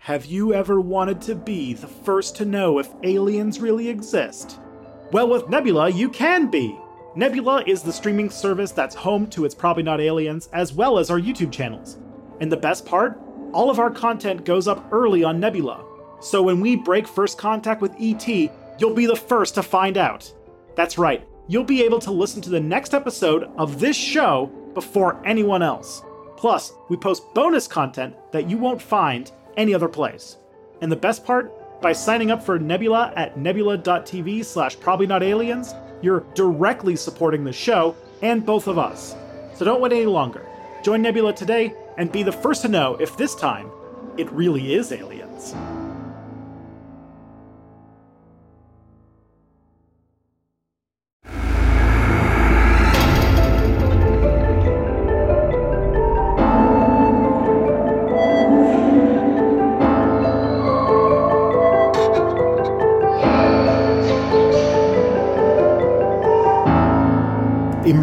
Have you ever wanted to be the first to know if aliens really exist? Well, with Nebula, you can be. Nebula is the streaming service that's home to It's Probably Not Aliens, as well as our YouTube channels. And the best part? All of our content goes up early on Nebula. So when we break first contact with ET, you'll be the first to find out. That's right, you'll be able to listen to the next episode of this show before anyone else. Plus, we post bonus content that you won't find any other place. And the best part? By signing up for Nebula at nebula.tv slash probably not aliens, you're directly supporting the show and both of us. So don't wait any longer. Join Nebula today and be the first to know if this time it really is aliens.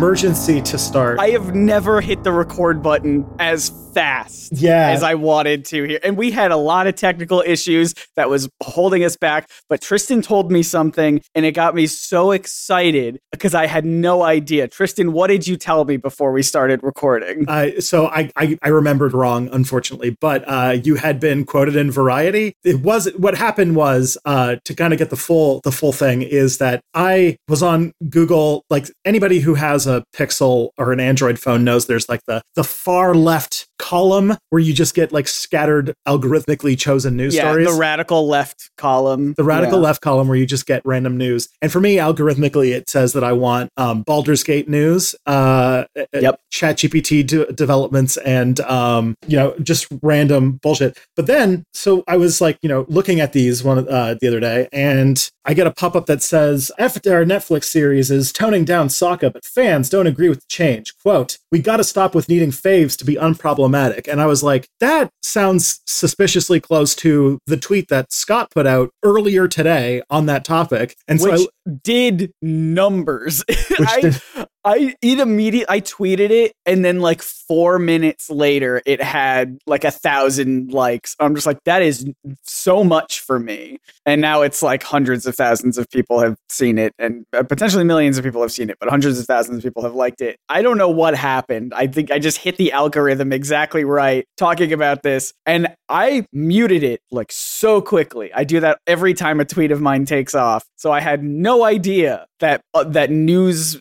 Emergency to start. I have never hit the record button as fast yeah. as I wanted to here. And we had a lot of technical issues that was holding us back. But Tristan told me something and it got me so excited because I had no idea. Tristan, what did you tell me before we started recording? Uh, so I, I, I remembered wrong, unfortunately, but uh, you had been quoted in Variety. It was what happened was uh, to kind of get the full the full thing is that I was on Google. Like anybody who has a Pixel or an Android phone knows there's like the the far left column where you just get like scattered algorithmically chosen news yeah, stories. The radical left column. The radical yeah. left column where you just get random news. And for me, algorithmically, it says that I want um, Baldur's Gate news, uh, yep. Chat GPT de- developments, and um, you know just random bullshit. But then, so I was like, you know, looking at these one uh, the other day, and I get a pop up that says, "Avatar Netflix series is toning down Sokka, but fans don't agree with the change." Quote: "We got to stop with needing faves to be unproblematic." And I was like, that sounds suspiciously close to the tweet that Scott put out earlier today on that topic. And Which so I, did numbers. I, did- I it immediate I tweeted it and then like four minutes later it had like a thousand likes. I'm just like, that is so much for me. And now it's like hundreds of thousands of people have seen it and uh, potentially millions of people have seen it, but hundreds of thousands of people have liked it. I don't know what happened. I think I just hit the algorithm exactly right talking about this and I muted it like so quickly. I do that every time a tweet of mine takes off. So I had no idea that uh, that news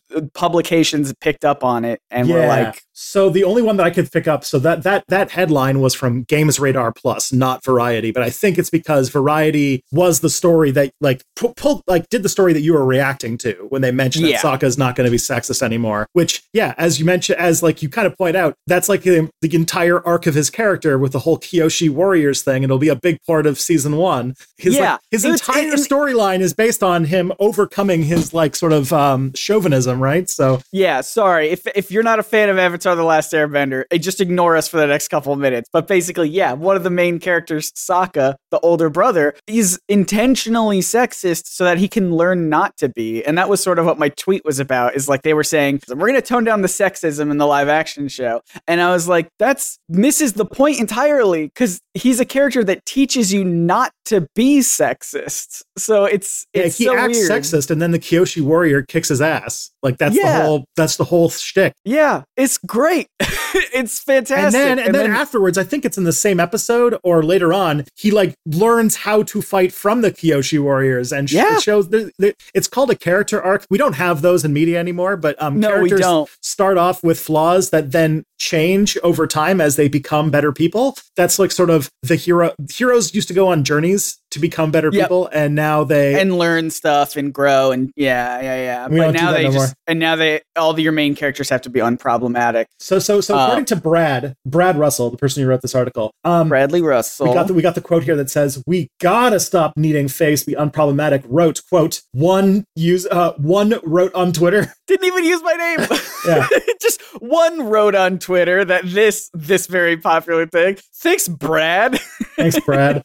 publications picked up on it and were like so the only one that I could pick up, so that that that headline was from Games Radar Plus, not Variety, but I think it's because Variety was the story that like pu- pull, like did the story that you were reacting to when they mentioned Yeah. that is not going to be sexist anymore. Which, yeah, as you mentioned, as like you kind of point out, that's like the, the entire arc of his character with the whole Kyoshi Warriors thing. and It'll be a big part of season one. His Yeah. like, his entire storyline is based on him overcoming his like sort of um chauvinism, right? So Yeah, sorry. If if you're not a fan of Avatar: The Last Airbender, eh, just ignore us for the next couple of minutes. But basically, yeah, one of the main characters, Sokka, the older brother, is intentionally sexist so that he can learn not to be. And that was sort of what my tweet was about. Is like they were saying we're going to tone down the sexism in the live action show, and I was like, that's misses the point entirely because he's a character that teaches you not to be sexist. So it's yeah, he so acts weird. sexist, and then the Kyoshi Warrior kicks his ass. Like that's the whole that's the whole shtick. Yeah, it's great. it's fantastic. And then and, then, afterwards, I think it's in the same episode or later on, he like learns how to fight from the Kyoshi Warriors and sh- Yeah. shows the, the, it's called a character arc. We don't have those in media anymore, but um No, we characters don't. start off with flaws that then change over time as they become better people. That's like sort of the hero heroes used to go on journeys to become better Yep. people and now they and learn stuff and grow and yeah, yeah, yeah. We but now that they no just more. and now they all your main characters have to be unproblematic. So so so Uh, according to Brad, Brad Russell, the person who wrote this article, um Bradley Russell. we got the we got the quote here that says, "We gotta stop needing face be unproblematic." Wrote quote one use uh one wrote on Twitter. didn't even use my name. Yeah. just one wrote on Twitter that this this very popular thing. Thanks, Brad. Thanks, Brad.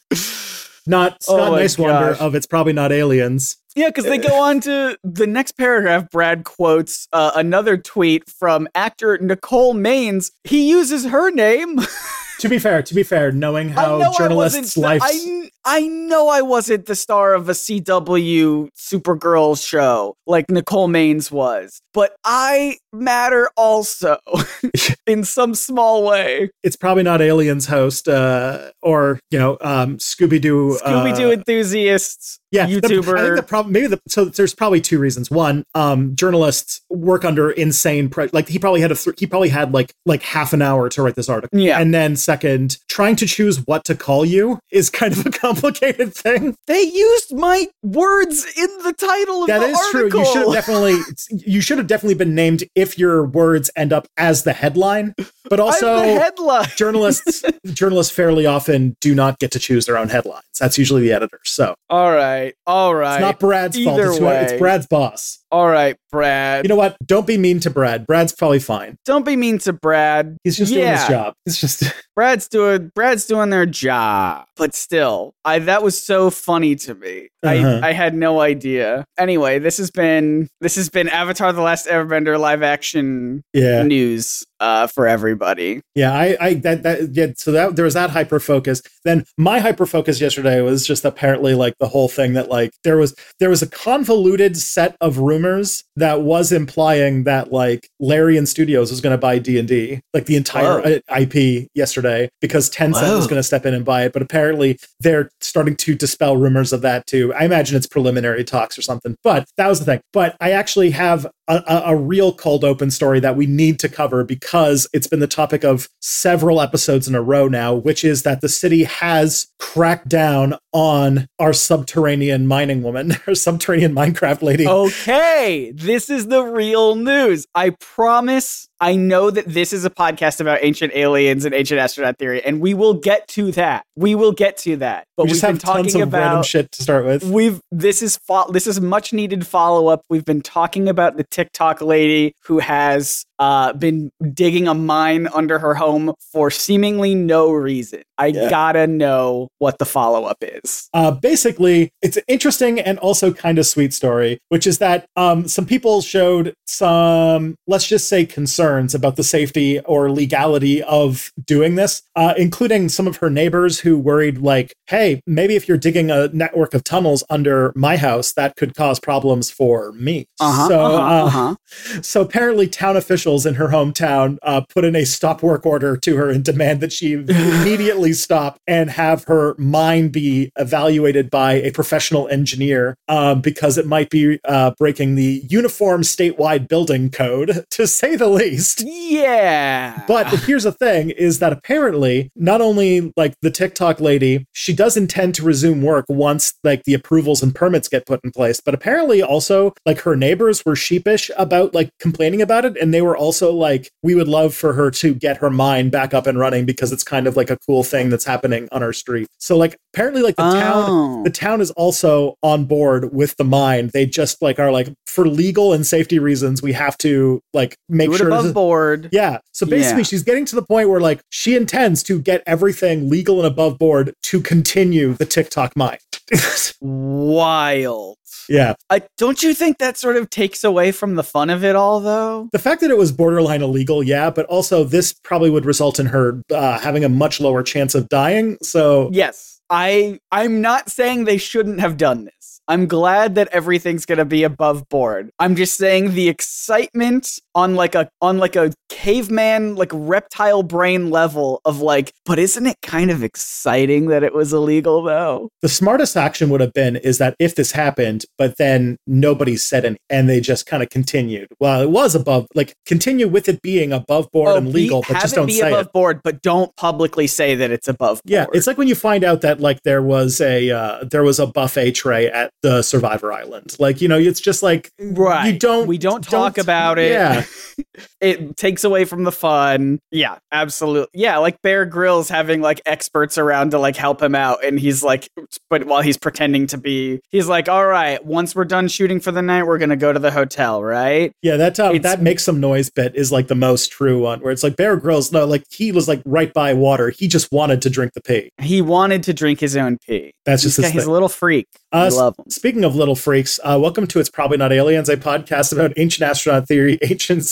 Not Scott Oh Niswander of it's probably not aliens. Yeah, because they go on to the next paragraph. Brad quotes uh, another tweet from actor Nicole Maines. He uses her name. to be fair, to be fair, knowing how journalists' lives. I, I know I wasn't the star of a CW Supergirl show like Nicole Maines was, but I matter also in some small way. It's probably not Aliens host uh, or, you know, um, Scooby Doo. Scooby Doo uh, enthusiasts yeah, YouTuber. The, I think the problem, maybe the, so there's probably two reasons. One, um, journalists work under insane, pressure. like he probably had a, th- he probably had like, like half an hour to write this article. Yeah. And then second, trying to choose what to call you is kind of a complicated thing. They used my words in the title of that the is article. true. You should have definitely, you should have definitely been named if your words end up as the headline. But also, headline. journalists, journalists fairly often do not get to choose their own headlines. That's usually the editor. So, all right, all right. It's not Brad's Either fault. It's, way. it's Brad's boss. All right, Brad. You know what? Don't be mean to Brad. Brad's probably fine. Don't be mean to Brad. He's just yeah. doing his job. It's just Brad's doing Brad's doing their job. But still, I that was so funny to me. Uh-huh. I I had no idea. Anyway, this has been this has been Avatar: The Last Airbender live action yeah. news uh, for everybody. Yeah, I, I that that yeah. So that there was that hyper focus. Then my hyper focus yesterday was just apparently like the whole thing that like there was there was a convoluted set of rumors that was implying that like Larian Studios was going to buy D and D, like the entire Whoa. IP yesterday, because Tencent was going to step in and buy it. But apparently they're starting to dispel rumors of that too. I imagine it's preliminary talks or something. But that was the thing. But I actually have a, a, real cold open story that we need to cover because it's been the topic of several episodes in a row now, which is that the city has cracked down on our subterranean mining woman, our subterranean Minecraft lady. Okay, this is the real news. I promise. I know that this is a podcast about ancient aliens and ancient astronaut theory, and we will get to that. We will get to that. But we have just been talking about shit to start with. We've this is fo- this is much needed follow up. We've been talking about the TikTok lady who has uh, been digging a mine under her home for seemingly no reason. I Yeah. gotta know what the follow up is. Uh, basically, it's an interesting and also kind of sweet story, which is that um, some people showed some, let's just say, concerns about the safety or legality of doing this, uh, including some of her neighbors who worried, like, hey, maybe if you're digging a network of tunnels under my house, that could cause problems for me. Uh-huh, so, uh-huh, uh, uh-huh. so apparently, town officials in her hometown uh, put in a stop work order to her and demand that she immediately stop and have her mine be evaluated by a professional engineer um, because it might be uh, breaking the uniform statewide building code, to say the least. Yeah. But here's the thing is that apparently not only like the TikTok lady, she does intend to resume work once like the approvals and permits get put in place, but apparently also like her neighbors were sheepish about like complaining about it and they were also like we would love for her to get her mine back up and running because it's kind of like a cool thing that's happening on our street. So like apparently like the town Oh. the town is also on board with the mine. They just like are like for legal and safety reasons we have to like make sure above board. yeah. So basically, Yeah. she's getting to the point where like she intends to get everything legal and above board to continue the TikTok mine. Wild. yeah. I, don't you think that sort of takes away from the fun of it all, though? The fact that it was borderline illegal, yeah, but also this probably would result in her uh, having a much lower chance of dying. So Yes. I I'm not saying they shouldn't have done this. I'm glad that everything's going to be above board. I'm just saying the excitement on like a on like a caveman like reptile brain level of like but isn't it kind of exciting that it was illegal though? the smartest action would have been is that if this happened, but then nobody said any, and they just kind of continued. Well, it was above, like continue with it being above board and be- legal, but have just it don't be say above it. board, but don't publicly say that it's above board. Yeah, it's like when you find out that like there was a uh, there was a buffet tray at the Survivor Island. Like you know, it's just like right. you don't we don't talk don't- about it. Yeah, it takes away from the fun. Yeah, absolutely. Yeah, like Bear Grylls having like experts around to like help him out, and he's like, but while he's pretending to be, he's like, all right, once we're done shooting for the night, we're gonna go to the hotel, right? yeah. That um, that makes some noise bit is like the most true one, where it's like Bear Grylls. No, like he was like right by water. He just wanted to drink the pee. He wanted to drink his own pee. That's just his he's a little freak. Uh, I love him. Speaking of little freaks, uh, welcome to It's Probably Not Aliens, a podcast about ancient astronaut theory, ancient,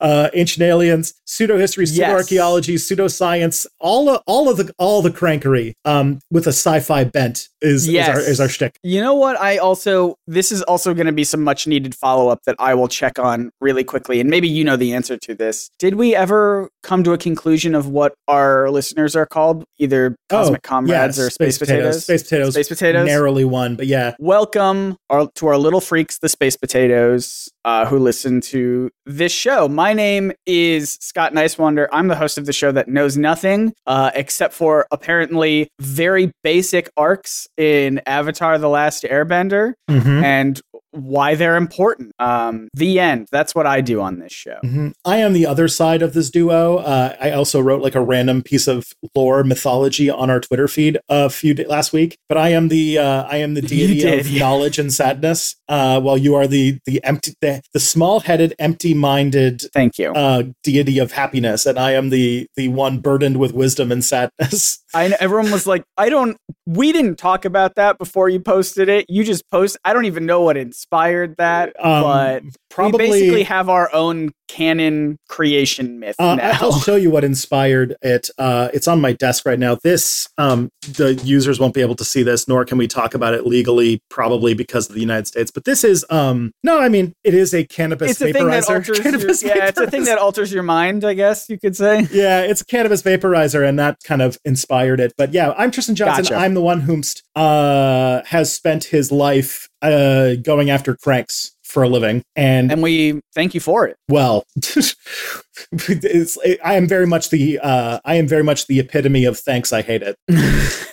uh, ancient aliens, pseudo history, pseudo archaeology, pseudoscience, all of, all of the all the crankery um, with a sci-fi bent is Yes. is, our, is our shtick. You know what? I also this is also going to be some much needed follow up that I will check on really quickly, and maybe you know the answer to this. Did we ever come to a conclusion of what our listeners are called, either oh, cosmic comrades yeah, or space, potatoes? Space potatoes. Space potatoes. Narrowly won, but yeah. Welcome our, to our little freaks, the space potatoes, uh, who listen to this show. My name is Scott Niswander. I'm the host of the show that knows nothing uh, except for apparently very basic arcs in Avatar: The Last Airbender Mhm. and why they're important. Um, the end. That's what I do on this show. Mhm. I am the other side of this duo. Uh, I also wrote like a random piece of lore mythology on our Twitter feed a few da- last week. But I am the uh, I am the deity did, of yeah. knowledge and sadness. Uh, while you are the the empty the, the small headed, empty minded Thank you. uh, deity of happiness, and I am the the one burdened with wisdom and sadness. I know everyone was like, I don't. We didn't talk about that before you posted it. You just post. I don't even know what inspired that, Um, but probably we basically have our own canon creation myth Uh, now. I'll show you what inspired it. Uh, it's on my desk right now. This, um, the users won't be able to see this, nor can we talk about it legally, probably because of the United States. But this is, um, no, I mean, it is a cannabis it's a thing that vaporizer. alters. Your, Cannabis yeah, it's a thing that alters your mind. I guess you could say. Yeah, it's a cannabis vaporizer, and that kind of inspired it. But yeah, I'm Tristan Johnson. Gotcha. I'm the one whomst uh, has spent his life uh, going after cranks for a living, and And we thank you for it. well it's, i am very much the uh, i am very much the epitome of thanks i hate it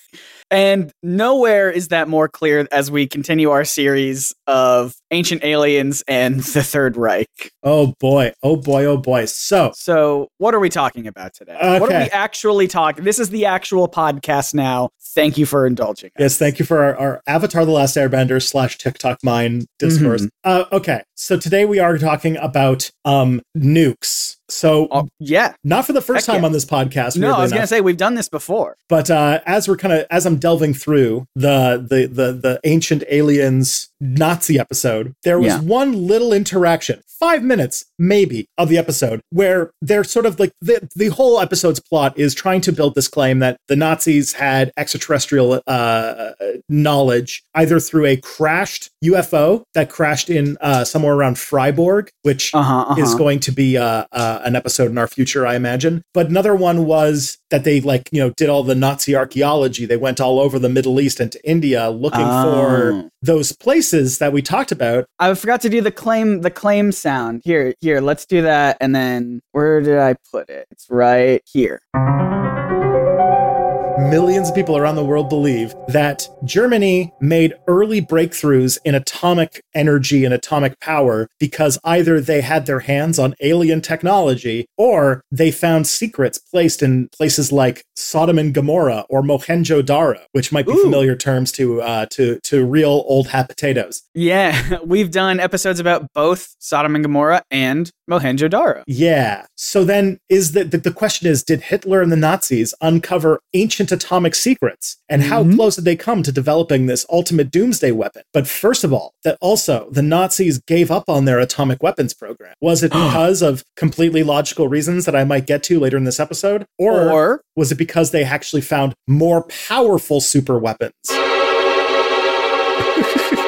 And nowhere is that more clear as we continue our series of ancient aliens and the Third Reich. oh boy oh boy oh boy so So, what are we talking about today? What are we actually talking? This is the actual podcast now. Thank you for indulging. us. yes thank you for our, our avatar the last airbender slash tiktok mine discourse uh, okay so today we are talking about um nukes so Oh, yeah. not for the first Heck time yeah. on this podcast No, I was going to say we've done this before. But uh, as we're kind of as I'm delving through the the the the ancient aliens Nazi episode, there was Yeah. one little interaction, five minutes maybe of the episode, where they're sort of like the the whole episode's plot is trying to build this claim that the Nazis had extraterrestrial uh, knowledge either through a crashed UFO that crashed in uh, somewhere around Freiburg, which Uh huh. is going to be uh, uh, an episode in our future, I imagine. But another one was that they like you know did all the Nazi archaeology. They went all over the Middle East and to India looking for Oh. those places that we talked about. I forgot to do the claim the claim sound. Here, here, let's do that. And then where did I put it? It's right here. Millions of people around the world believe that Germany made early breakthroughs in atomic energy and atomic power because either they had their hands on alien technology or they found secrets placed in places like Sodom and Gomorrah or Mohenjo-daro, which might be Ooh. familiar terms to uh, to to real old hat potatoes. Yeah, we've done episodes about both Sodom and Gomorrah and Mohenjo-daro. Yeah. So then is the the question is did Hitler and the Nazis uncover ancient atomic secrets and how Mhm. close did they come to developing this ultimate doomsday weapon? But first of all, that also the Nazis gave up on their atomic weapons program. Was it because of completely logical reasons that I might get to later in this episode or, Or was it because they actually found more powerful super weapons?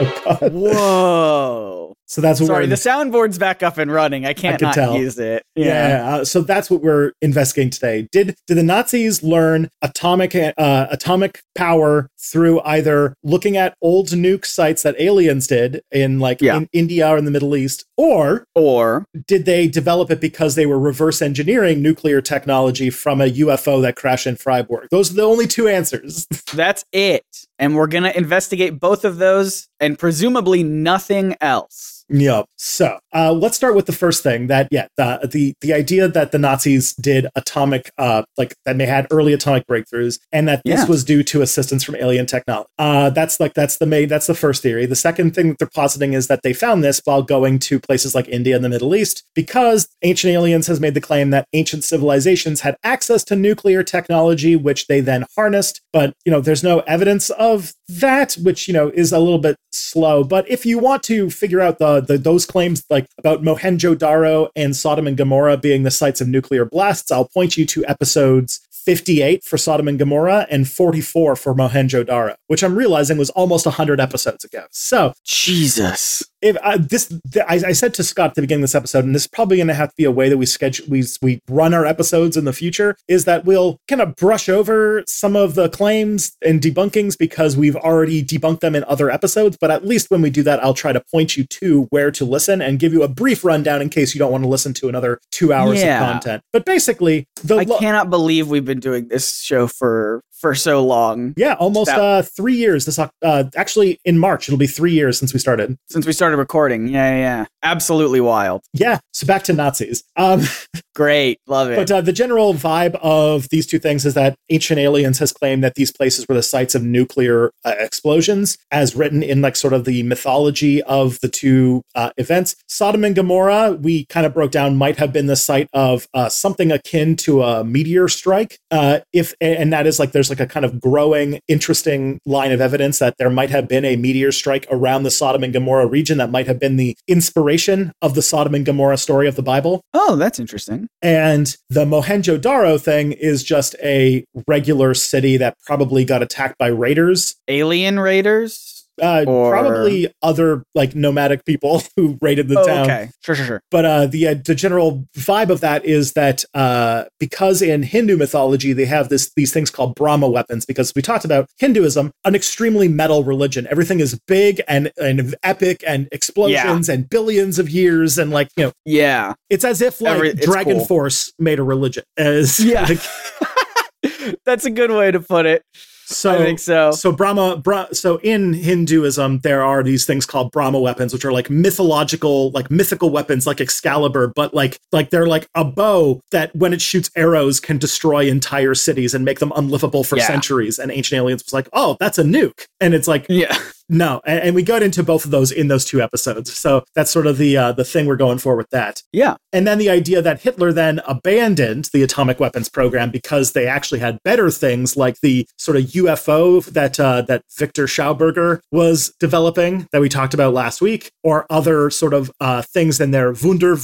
oh god. whoa. So that's what Sorry, we're the soundboard's back up and running. I can't could not tell. use it. Yeah. uh, so that's what we're investigating today. Did did the Nazis learn atomic uh, atomic power through either looking at old nuke sites that aliens did in like Yeah. in India or in the Middle East, or Or did they develop it because they were reverse engineering nuclear technology from a UFO that crashed in Freiburg? Those are the only two answers. that's it. And we're going to investigate both of those and presumably nothing else. Yep. So uh, let's start with the first thing that yeah the the the idea that the Nazis did atomic uh like that they had early atomic breakthroughs and that this Yeah. was due to assistance from alien technology. Uh, that's like that's the main that's the first theory. The second thing that they're positing is that they found this while going to places like India and the Middle East because ancient aliens has made the claim that ancient civilizations had access to nuclear technology which they then harnessed. But you know there's no evidence of that, which you know is a little bit slow. But if you want to figure out the, Uh, the those claims like about Mohenjo-daro and Sodom and Gomorrah being the sites of nuclear blasts, I'll point you to episodes 58 for Sodom and Gomorrah and 44 for Mohenjo-daro, which I'm realizing was almost 100 episodes ago. So Jesus. If uh, this, th- I, I said to Scott at the beginning of this episode, and this is probably going to have to be a way that we schedule, we we run our episodes in the future, is that we'll kind of brush over some of the claims and debunkings because we've already debunked them in other episodes. But at least when we do that, I'll try to point you to where to listen and give you a brief rundown in case you don't want to listen to another two hours Yeah. of content. But basically, the I lo- cannot believe we've been doing this show for for so long yeah, almost That- uh, three years. This uh, actually in March, it'll be three years since we started. since we started recording. Yeah, yeah, yeah. Absolutely wild. Yeah, so back to Nazis. Um, Great. Love it. But uh, the general vibe of these two things is that Ancient Aliens has claimed that these places were the sites of nuclear uh, explosions, as written in like sort of the mythology of the two uh, events. Sodom and Gomorrah, we kind of broke down, might have been the site of uh, something akin to a meteor strike. Uh, if and that is like there's like a kind of growing, interesting line of evidence that there might have been a meteor strike around the Sodom and Gomorrah region that might have been the inspiration of the Sodom and Gomorrah story of the Bible. oh, that's interesting. And the Mohenjo-Daro thing is just a regular city that probably got attacked by raiders. Alien Raiders. Uh, Or- Probably other like nomadic people who raided the oh, town. okay. Sure, sure, sure. But uh, the uh, the general vibe of that is that uh, because in Hindu mythology they have this these things called Brahma weapons. Because we talked about Hinduism, an extremely metal religion. Everything is big and and epic and explosions and billions of years and like you know Yeah. it's as if like Every- Dragon cool. Force made a religion. As Yeah. like, That's a good way to put it. So I think so. so Brahma, Bra- so in Hinduism, there are these things called Brahma weapons, which are like mythological, like mythical weapons, like Excalibur, but like like they're like a bow that, when it shoots arrows, can destroy entire cities and make them unlivable for Yeah. centuries. And Ancient Aliens was like, oh, that's a nuke, and it's like Yeah. No, and, and we got into both of those in those two episodes. So that's sort of the uh, the thing we're going for with that. Yeah. And then the idea that Hitler then abandoned the atomic weapons program because they actually had better things like the sort of UFO that uh, that Victor Schauberger was developing that we talked about last week, or other sort of uh, things in their Wunder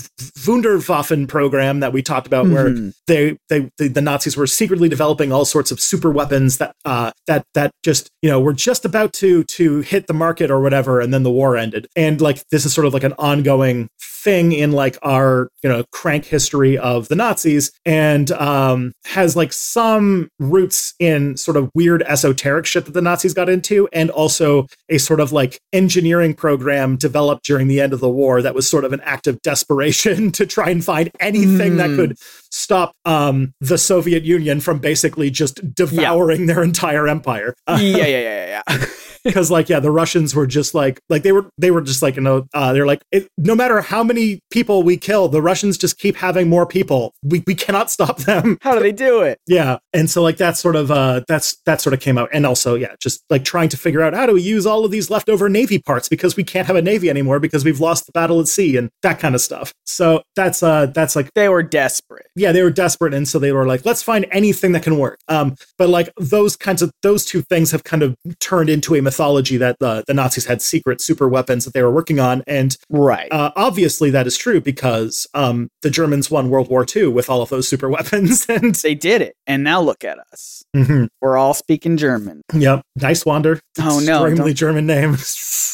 Wunderwaffen program that we talked about, where Mhm. they, they the, the Nazis were secretly developing all sorts of super weapons that uh, that that just you know were just about to to hit the market or whatever, and then the war ended. And like this is sort of like an ongoing thing in like our you know crank history of the Nazis, and um, has like some roots in sort of weird esoteric shit that the Nazis got into, and also a sort of like engineering program developed during the end of the war that was sort of an act of desperation to try and find anything that Hmm. could stop um, the Soviet Union from basically just devouring their entire empire. Yeah, yeah, yeah, yeah, yeah. because like yeah the russians were just like like they were they were just like you know uh, they're like it, no matter how many people we kill the russians just keep having more people. We, we cannot stop them. How do they do it? yeah and so like that sort of uh that's that sort of came out. And also yeah just like trying to figure out how do we use all of these leftover navy parts because we can't have a navy anymore because we've lost the battle at sea and that kind of stuff. So that's uh that's like They were desperate. yeah they were desperate and so they were like let's find anything that can work. Um but like those kinds of those two things have kind of turned into a mythology that the, the nazis had secret super weapons that they were working on and Right. uh, obviously that is true because um the germans won world war ii with all of those super weapons and they did it. And now look at us. Mhm. We're all speaking German. yep Niswander Oh, no, extremely don't- german name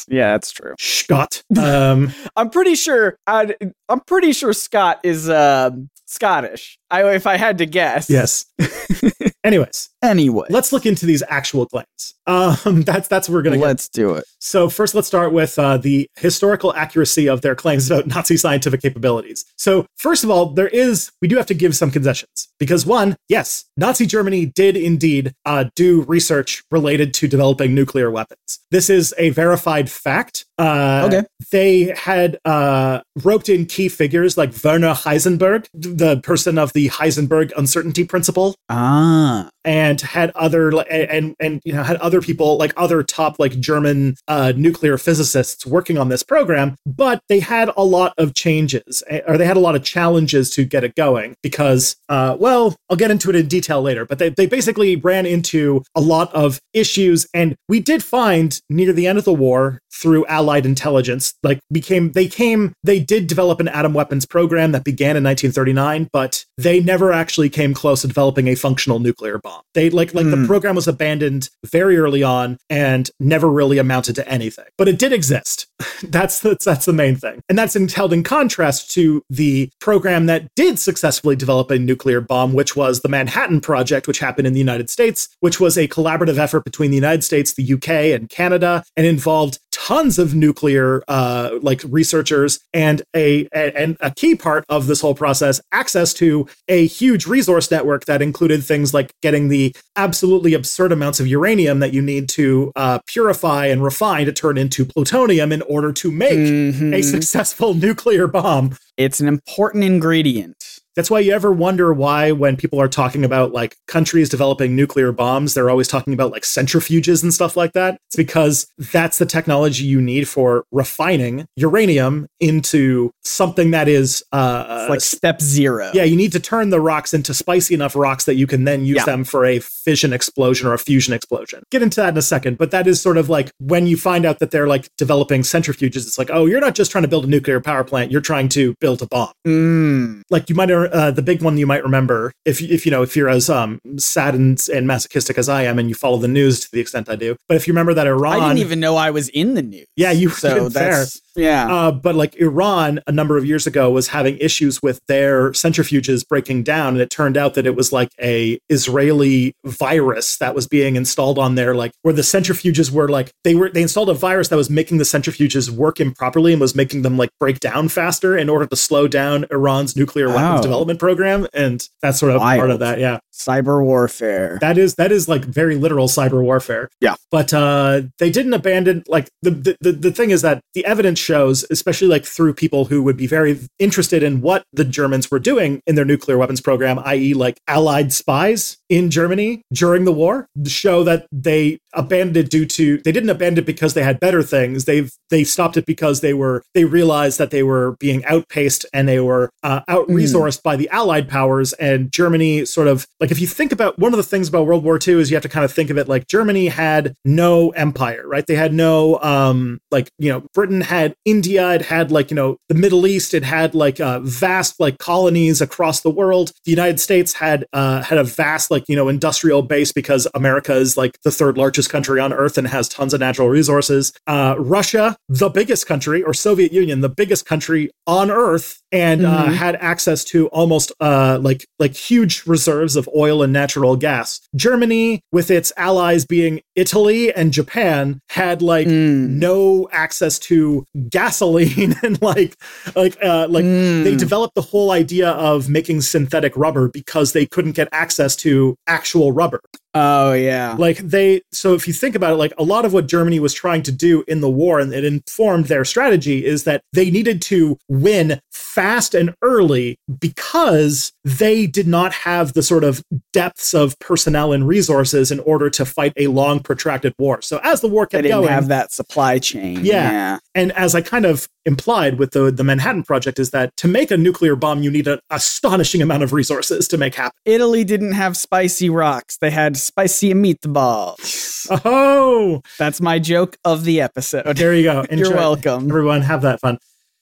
Yeah, that's true. scott um I'm pretty sure. I'd, I'm pretty sure Scott is um Scottish. I, if I had to guess. Yes. Anyways, Anyway, let's look into these actual claims. Um, that's that's what we're gonna let's do it. So first, let's start with uh, the historical accuracy of their claims about Nazi scientific capabilities. So first of all, there is we do have to give some concessions because one, yes, Nazi Germany did indeed uh, do research related to developing nuclear weapons. This is a verified fact. Uh, Okay. They had uh, roped in key figures like Werner Heisenberg, the person of the Heisenberg uncertainty principle, Ah. And had other and and, you know had other people like other top like German uh, nuclear physicists working on this program, but they had a lot of changes eh, or they had a lot of challenges to get it going because uh, well I'll get into it in detail later, but they they basically ran into a lot of issues and we did find near the end of the war through Allied intelligence like became they came they did develop an atom weapons program that began in 1939, but they never actually came close to developing a functional nuclear bomb. They like like the Hmm. program was abandoned very early on and never really amounted to anything. But it did exist. that's that's that's the main thing. And that's in, held in contrast to the program that did successfully develop a nuclear bomb, which was the Manhattan Project, which happened in the United States, which was a collaborative effort between the United States, the UK, and Canada, and involved tons of nuclear uh, like researchers and a and a key part of this whole process access to a huge resource network that included things like getting the absolutely absurd amounts of uranium that you need to uh, purify and refine to turn into plutonium in order to make a Mhm. successful nuclear bomb. It's an important ingredient. That's why you ever wonder why, when people are talking about like countries developing nuclear bombs, they're always talking about like centrifuges and stuff like that. It's because that's the technology you need for refining uranium into something that is uh, It's like step zero. yeah, you need to turn the rocks into spicy enough rocks that you can then use Yeah. them for a fission explosion or a fusion explosion. Get into that in a second, but that is sort of like when you find out that they're like developing centrifuges, it's like, oh, you're not just trying to build a nuclear power plant, you're trying to build a bomb Mm. like you might uh, the big one you might remember if if you know if you're as um sad and, and masochistic as I am and you follow the news to the extent I do. But if you remember that Iran, I didn't even know I was in the news. Yeah, you so did there. Yeah. uh, but like Iran a number of years ago was having issues with their centrifuges breaking down, and it turned out that it was like a Israeli virus that was being installed on there, like where the centrifuges were like they were they installed a virus that was making the centrifuges work improperly and was making them like break down faster in order to slow down Iran's nuclear weapons Oh. development program, and that's sort of part of that. Yeah. Cyber warfare. That is that is like very literal cyber warfare. Yeah. But uh they didn't abandon like the, the the thing is that the evidence shows, especially like through people who would be very interested in what the Germans were doing in their nuclear weapons program, i.e., like allied spies in Germany during the war, show that they abandoned it due to they didn't abandon it because they had better things. They've they stopped it because they were they realized that they were being outpaced and they were uh, out resourced by the Allied powers and Germany sort of like if you think about one of the things about World War II is you have to kind of think of it like Germany had no empire, right? They had no um like you know Britain had India, it had like you know the Middle East, it had like uh, vast like colonies across the world. The United States had uh, had a vast like you know industrial base because America is like the third largest country on earth and has tons of natural resources. Uh, Russia, the biggest country, or Soviet Union, the biggest country on earth, and uh, Mhm. had access to almost uh, like like huge reserves of oil and natural gas. Germany, with its allies being Italy and Japan, had like Mm. no access to gasoline and like like uh like they Mm. developed the whole idea of making synthetic rubber because they couldn't get access to actual rubber Oh yeah. like they so if you think about it like a lot of what germany was trying to do in the war and it informed their strategy is that they needed to win fast and early because they did not have the sort of depths of personnel and resources in order to fight a long protracted war so as the war They kept didn't going have that supply chain. Yeah. yeah. and as I kind of implied with the the Manhattan Project, is that to make a nuclear bomb, you need an astonishing amount of resources to make happen. Italy didn't have spicy rocks. They had spicy meatballs. Oh, That's my joke of the episode. there you go. You're Enjoy. welcome. Everyone, have that fun.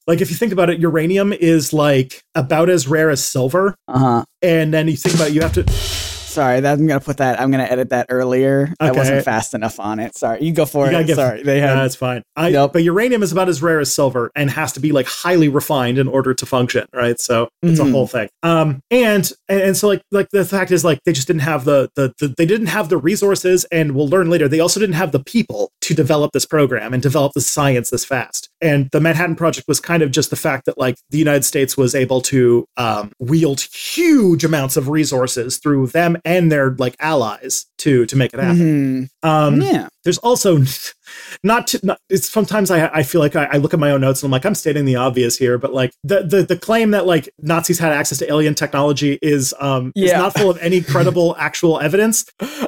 Like if you think about it, uranium is like about as rare as silver, Uh huh. and then you think about it, you have to. Sorry, that, I'm gonna put that. I'm gonna edit that earlier. I wasn't fast enough on it. Sorry, you go for You it. give- Sorry, they had. that's fine. I, Yep. But uranium is about as rare as silver and has to be like highly refined in order to function, right? So it's a Mhm. whole thing. Um, and and and so like like the fact is like they just didn't have the, the the they didn't have the resources, and we'll learn later they also didn't have the people to develop this program and develop the science this fast. And the Manhattan Project was kind of just the fact that like the United States was able to um, wield huge amounts of resources through them and their like allies to to make it happen. Mhm. Um, yeah. there's also not, to, not it's sometimes I, I feel like I, I look at my own notes and I'm like I'm stating the obvious here, but like the the, the claim that like Nazis had access to alien technology is um is not full of any credible actual evidence.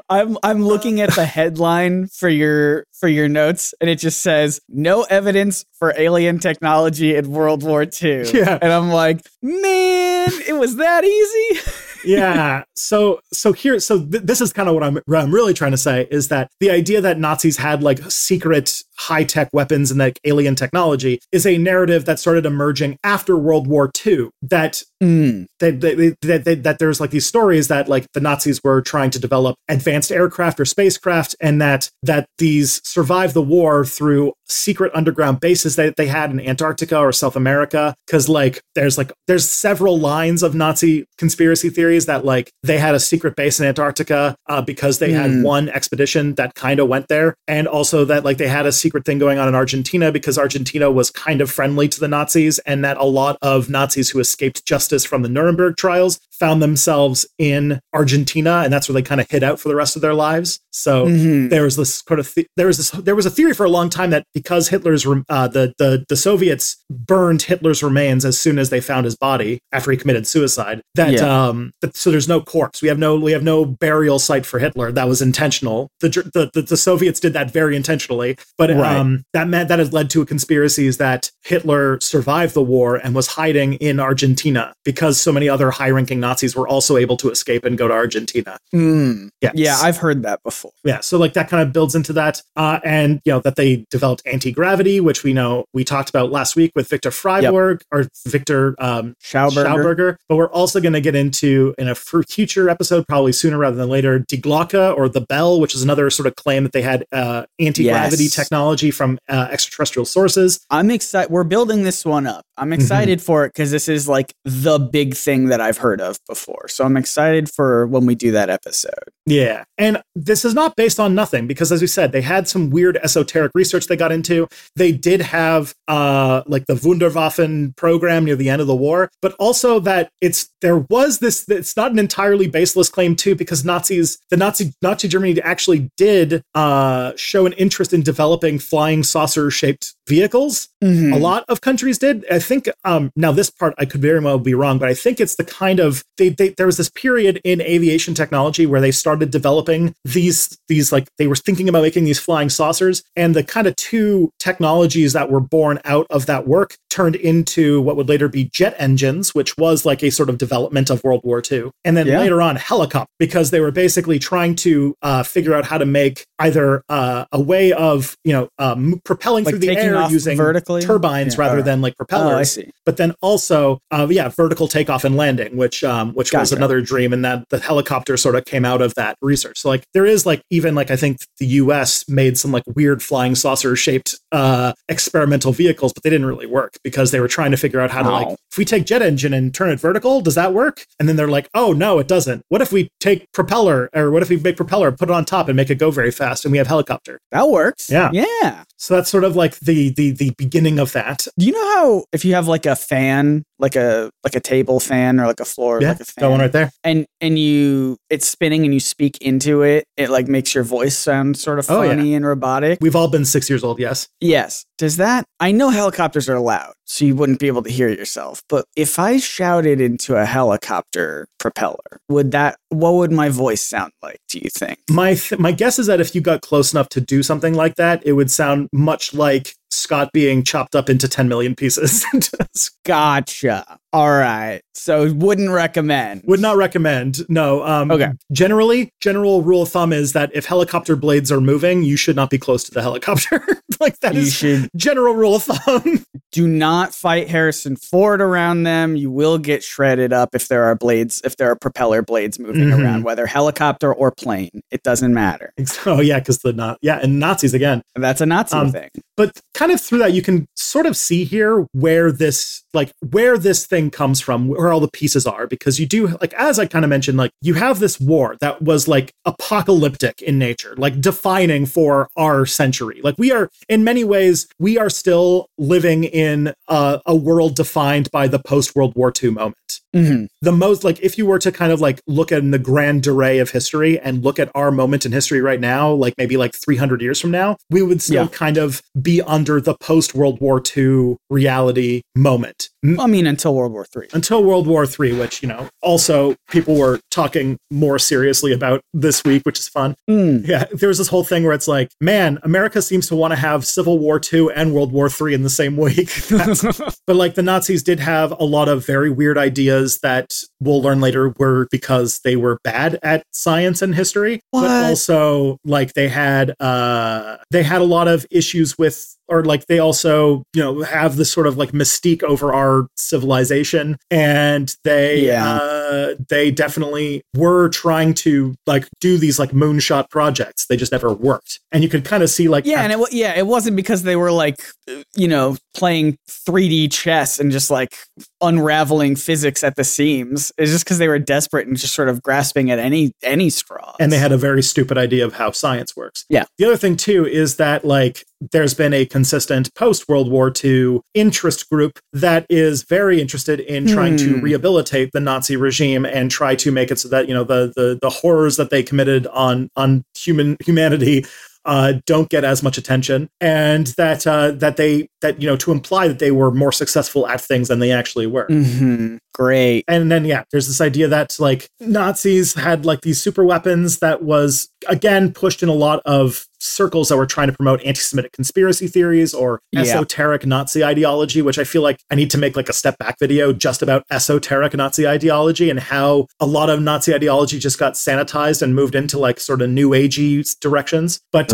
I'm I'm looking at the headline for your for your notes, and it just says no evidence for alien technology in World War II. Yeah. and I'm like, man, it was that easy. Yeah. So so here so th- this is kind of what I'm what I'm really trying to say is that the idea that Nazis had like secret high tech weapons and like alien technology is a narrative that started emerging after World War II. That Mm. that, that, that, that, that there's like these stories that like the Nazis were trying to develop advanced aircraft or spacecraft and that that these survived the war through secret underground bases that they had in Antarctica or South America because like there's like there's several lines of Nazi conspiracy theories that like they had a secret base in Antarctica uh, because they had Hmm. one expedition that kind of went there and also that like they had a secret thing going on in Argentina because Argentina was kind of friendly to the Nazis and that a lot of Nazis who escaped justice from the Nuremberg trials found themselves in Argentina and that's where they kind of hid out for the rest of their lives. So Mhm. there was this sort of the- there was this there was a theory for a long time that because Hitler's uh, the the the Soviets burned Hitler's remains as soon as they found his body after he committed suicide that Yeah. um that, so there's no corpse we have no we have no burial site for Hitler that was intentional the the the, the Soviets did that very intentionally but Right. um that meant that has led to a conspiracy that Hitler survived the war and was hiding in Argentina because so many other high ranking Nazis were also able to escape and go to Argentina Mm. yeah Yeah, I've heard that before. yeah so like that kind of builds into that uh, and you know that they developed anti-gravity which we know we talked about last week with victor freiburg or victor um, Schauberger. Schauberger. but we're also going to get into in a future episode probably sooner rather than later die glocke or the bell which is another sort of claim that they had uh, anti-gravity Yes. technology from uh, extraterrestrial sources I'm excited. We're building this one up. I'm excited for it because this is like the big thing that I've heard of before. So I'm excited for when we do that episode. Yeah. And this is not based on nothing because as we said, they had some weird esoteric research they got into. They did have uh like the Wunderwaffen program near the end of the war, but also that it's there was this it's not an entirely baseless claim too because Nazis the Nazi Nazi Germany actually did uh show an interest in developing flying saucer shaped vehicles Mhm. a lot of countries did i think um now this part i could very well be wrong but i think it's the kind of they, they there was this period in aviation technology where they started developing these these like they were thinking about making these flying saucers and the kind of two technologies that were born out of that work turned into what would later be jet engines which was like a sort of development of world war ii and then Yeah. later on helicopter because they were basically trying to uh, figure out how to make either uh, a way of you know um, propelling Like through the air using vertically? turbines Yeah, rather alright. than like Oh, I propellers. see. but then also, uh, yeah, vertical takeoff and landing, which um, which was another dream, and that the helicopter sort of came out of that research. So like there is like even like I think the U.S. made some like weird flying saucer shaped uh, experimental vehicles, but they didn't really work because they were trying to figure out how to like if we take jet engine and turn it vertical, does that work? And then they're like, oh no, it doesn't. What if we take propeller or what if we make propeller, put it on top, and make it go very fast, and we have helicopter? That works. Yeah. Yeah. So that's sort of like the the the beginning of that. Do you know how if you have like a fan, like a like a table fan or like a floor, Yeah, like a fan, that one right there. and and you it's spinning and you speak into it, it like makes your voice sound sort of Oh, yeah. funny and robotic. We've all been six years old, yes. Yes. Does that? I know helicopters are loud, so you wouldn't be able to hear yourself. But if I shouted into a helicopter propeller, would that? What would my voice sound like? Do you think? My th- my guess is that if you got close enough to do something like that, it would sound much like Scott being chopped up into 10 million pieces. gotcha. All right. So wouldn't recommend. Would not recommend. No. Um, Okay. Generally, general rule of thumb is that if helicopter blades are moving, you should not be close to the helicopter. like that You is should general rule of thumb. do not fight Harrison Ford around them. You will get shredded up if there are blades, if there are propeller blades moving Mhm. around, whether helicopter or plane. It doesn't matter. oh yeah, because the not yeah, and Nazis again. That's a Nazi Um, thing. But kind of through that you can sort of see here where this like where this thing comes from where all the pieces are because you do like as i kind of mentioned like you have this war that was like apocalyptic in nature like defining for our century like we are in many ways we are still living in a, a world defined by the post world war ii moment Mhm. the most like if you were to kind of like look at the grand array of history and look at our moment in history right now like maybe like 300 years from now we would still Yeah. kind of be under the post world war ii reality moment I mean, until World War Three. until world war iii which you know also people were talking more seriously about this week which is fun Mm. yeah there's this whole thing where it's like man america seems to want to have civil war ii and world war iii in the same week but like the Nazis did have a lot of very weird ideas that we'll learn later were because they were bad at science and history. What? But also like they had uh they had a lot of issues with or like they also, you know, have this sort of like mystique over our civilization. And they Yeah. uh they definitely were trying to like do these like moonshot projects. They just never worked. And you could kind of see like Yeah, and it yeah, it wasn't because they were like, you know, playing 3D chess and just like unraveling physics at the seams. It's just because they were desperate and just sort of grasping at any any straw. and they had a very stupid idea of how science works. Yeah. The other thing too is that like there's been a consistent post World War II interest group that is very interested in trying to Hmm. rehabilitate the Nazi regime and try to make it so that you know the the the horrors that they committed on on human humanity uh, don't get as much attention, and that uh, that they that you know to imply that they were more successful at things than they actually were Mhm. great. and then yeah there's this idea that like nazis had like these super weapons that was again pushed in a lot of circles that were trying to promote anti-semitic conspiracy theories or Yeah. esoteric nazi ideology which i feel like i need to make like a step back video just about esoteric nazi ideology and how a lot of nazi ideology just got sanitized and moved into like sort of new agey directions but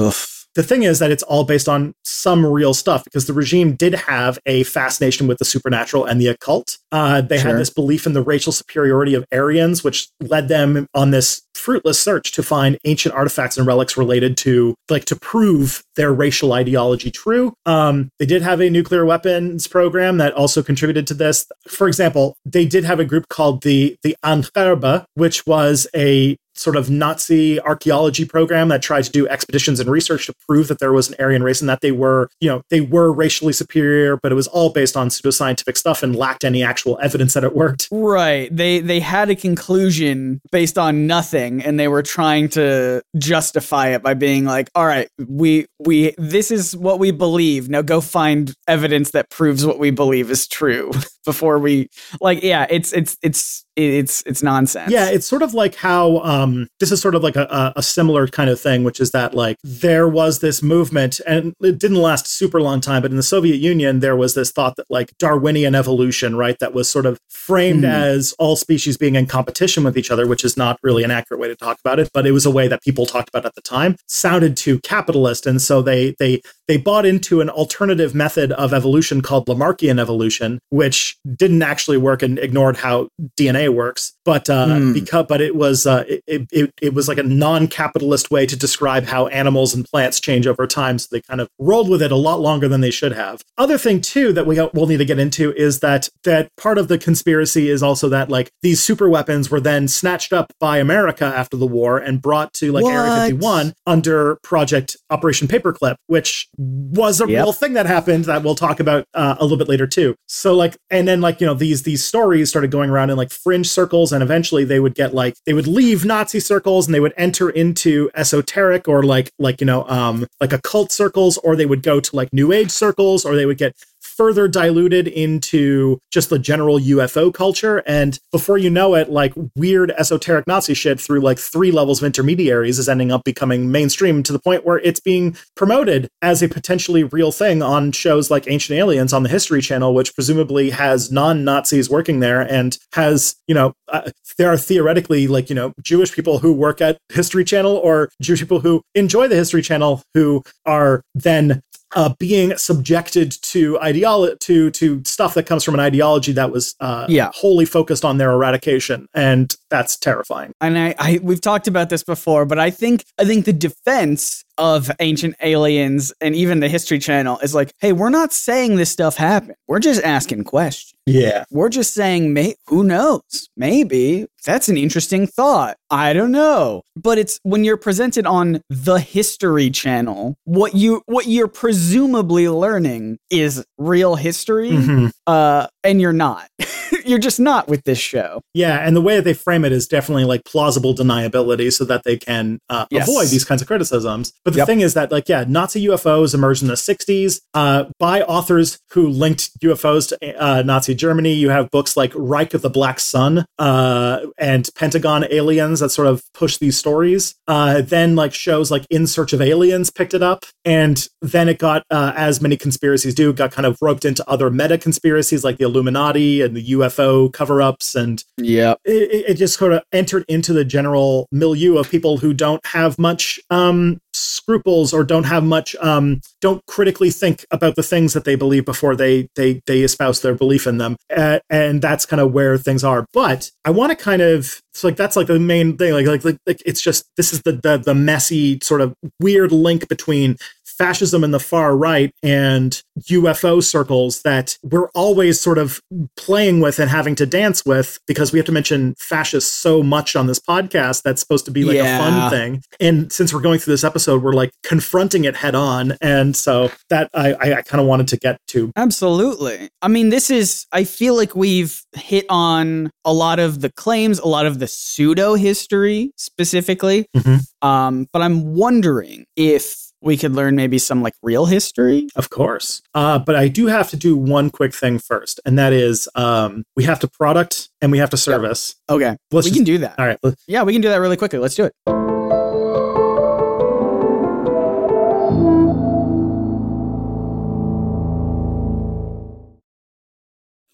the thing is that it's all based on some real stuff because the regime did have a fascination with the supernatural and the occult. Uh, they Sure. had this belief in the racial superiority of Aryans, which led them on this fruitless search to find ancient artifacts and relics related to, like, to prove their racial ideology true. Um, they did have a nuclear weapons program that also contributed to this. For example, they did have a group called the the Ahnenerbe, which was a sort of Nazi archaeology program that tried to do expeditions and research to prove that there was an Aryan race and that they were, you know, they were racially superior, but it was all based on pseudoscientific stuff and lacked any actual evidence that it worked. Right. They they had a conclusion based on nothing and they were trying to justify it by being like, "All right, we we this is what we believe. Now go find evidence that proves what we believe is true before we like yeah, it's it's it's it's it's nonsense." Yeah, it's sort of like how um, this is sort of like a, a, similar kind of thing, which is that like there was this movement, and it didn't last a super long time, but in the Soviet Union, there was this thought that like Darwinian evolution, right, that was sort of framed Mhm. as all species being in competition with each other, which is not really an accurate way to talk about it, but it was a way that people talked about at the time. Sounded too capitalist, and so they they they bought into an alternative method of evolution called Lamarckian evolution, which didn't actually work and ignored how DNA works. But uh, Hmm. because but it was uh, it, it it was like a non-capitalist way to describe how animals and plants change over time. So they kind of rolled with it a lot longer than they should have. Other thing too that we will need to get into is that that part of the conspiracy is also that like these super weapons were then snatched up by America after the war and brought to like Area 51 under Project Operation Paperclip, which was a Yep. real thing that happened that we'll talk about uh, a little bit later too. So like, and then like you know these these stories started going around in like fringe circles, and eventually they would get like they would leave Nazi circles and they would enter into esoteric or like like you know um like occult circles, or they would go to like New Age circles, or they would get further diluted into just the general UFO culture. And before you know it, like weird esoteric Nazi shit through like three levels of intermediaries is ending up becoming mainstream to the point where it's being promoted as a potentially real thing on shows like Ancient Aliens on the History Channel, which presumably has non Nazis working there and has, you know, uh, there are theoretically like, you know, Jewish people who work at History Channel or Jewish people who enjoy the History Channel who are then uh, being subjected to ideology to to stuff that comes from an ideology that was uh, Yeah. wholly focused on their eradication, and that's terrifying. and I, I we've talked about this before, but I think I think the defense of ancient aliens and even the History Channel is like, hey, we're not saying this stuff happened. We're just asking questions. Yeah, We're just saying, may- who knows? Maybe that's an interesting thought. I don't know. But it's when you're presented on the History Channel, what you what you're presumably learning is real history, Mhm. uh, and you're not. you're just not with this show. yeah, and the way that they frame it is definitely like plausible deniability, so that they can uh, Yes. avoid these kinds of criticisms. But the Yep. thing is that, like, yeah, Nazi UFOs emerged in the '60s uh, by authors who linked UFOs to uh, Nazi Germany. You have books like Reich of the Black Sun uh, and Pentagon Aliens that sort of push these stories. Uh, then, like shows like In Search of Aliens picked it up, and then it got, uh, as many conspiracies do, got kind of roped into other meta conspiracies like the Illuminati and the UFO cover-ups and yeah, it, it- it just sort of entered into the general milieu of people who don't have much um, scruples or don't have much um, don't critically think about the things that they believe before they they they espouse their belief in them. Uh, and that's kind of where things are. But i want to kind of it's like that's like the main thing like, like like like it's just this is the the, the messy sort of weird link between fascism in the far right and UFO circles that we're always sort of playing with and having to dance with because we have to mention fascists so much on this podcast that's supposed to be like a fun thing. And since we're going through this episode, we're like confronting it head on. And so that I, I, I kind of wanted to get to. Absolutely. I mean, this is, I feel like we've hit on a lot of the claims, a lot of the pseudo history specifically. Mhm. Um, but I'm wondering if we could learn maybe some like real history. Of course. Uh, but I do have to do one quick thing first, and that is um, we have to product and we have to service. Okay. Let's we just- can do that. All right. Yeah, we can do that really quickly. Let's do it.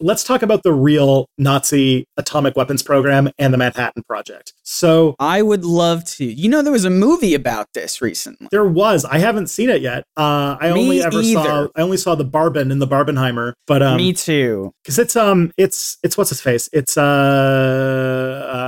Let's talk about the real Nazi atomic weapons program and the Manhattan Project. So I would love to. You know, there was a movie about this recently. there was. I haven't seen it yet. Uh, I Me only ever saw. I only saw the Barben in the Barbenheimer, but um, Me too. because it's um, it's it's what's his face? It's uh,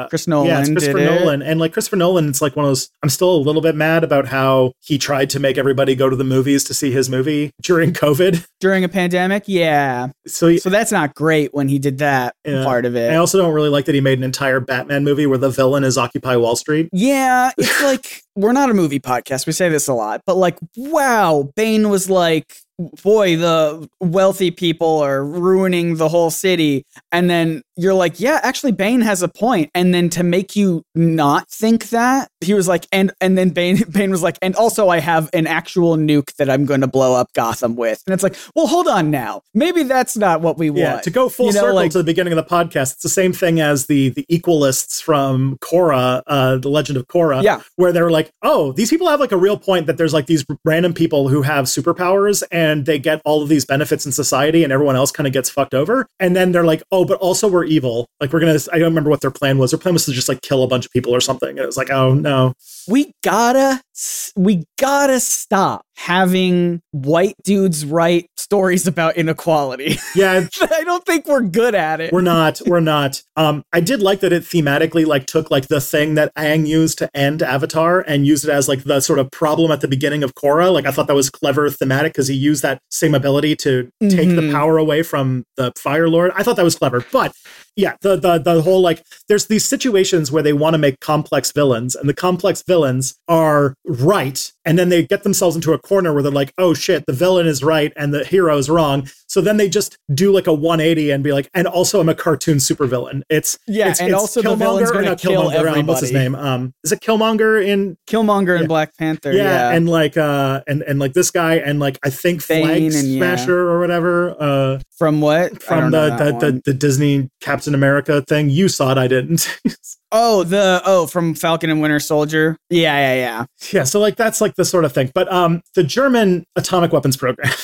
uh Chris Nolan. yeah, it's Christopher did it. Nolan, and like Christopher Nolan, it's like one of those. I'm still a little bit mad about how he tried to make everybody go to the movies to see his movie during COVID. during a pandemic. Yeah. So So that's not great when he did that Yeah. part of it. I also don't really like that he made an entire Batman movie where the villain is Occupy Wall Street. Yeah, it's like we're not a movie podcast. We say this a lot, but like, wow, Bane was like, boy, the wealthy people are ruining the whole city. And then you're like, yeah, actually, Bane has a point. And then to make you not think that, he was like, and and then Bane Bane was like, and also I have an actual nuke that I'm going to blow up Gotham with. And it's like, well, hold on now, maybe that's not what we Yeah, want. to go full You know, circle like- to the beginning of the podcast, it's the same thing as the the equalists from Korra, uh, the Legend of Korra, Yeah. where they're like, oh, these people have like a real point that there's like these random people who have superpowers and they get all of these benefits in society, and everyone else kind of gets fucked over. And then they're like, oh, but also we're evil. Like we're gonna. I don't remember what their plan was. Their plan was to just like kill a bunch of people or something. And it was like, oh no, we gotta we gotta stop having white dudes write stories about inequality. yeah. I don't think we're good at it. We're not. We're not. Um, I did like that it thematically like took like the thing that Ang used to end Avatar and used it as like the sort of problem at the beginning of Korra. Like I thought that was clever thematic because he used that same ability to take the Mhm. power away from the Fire Lord. I thought that was clever, but yeah, the the the whole like there's these situations where they want to make complex villains, and the complex villains are right and then they get themselves into a corner where they're like oh shit the villain is right and the hero is wrong. So then they just do like a 180 and be like and also i'm a cartoon supervillain. It's yeah it's, and it's also Killmonger, the villain's gonna kill Killmonger, um, what's his name. Um is it killmonger in killmonger Yeah. and black panther yeah, yeah, and like uh and and like this guy and like i think Bane flag and yeah. smasher or whatever uh from what? From the the, the the disney captain america thing. You saw it i didn't oh the oh from falcon and winter soldier? Yeah yeah yeah. Yeah so like that's like the sort of thing. But um the german atomic weapons program.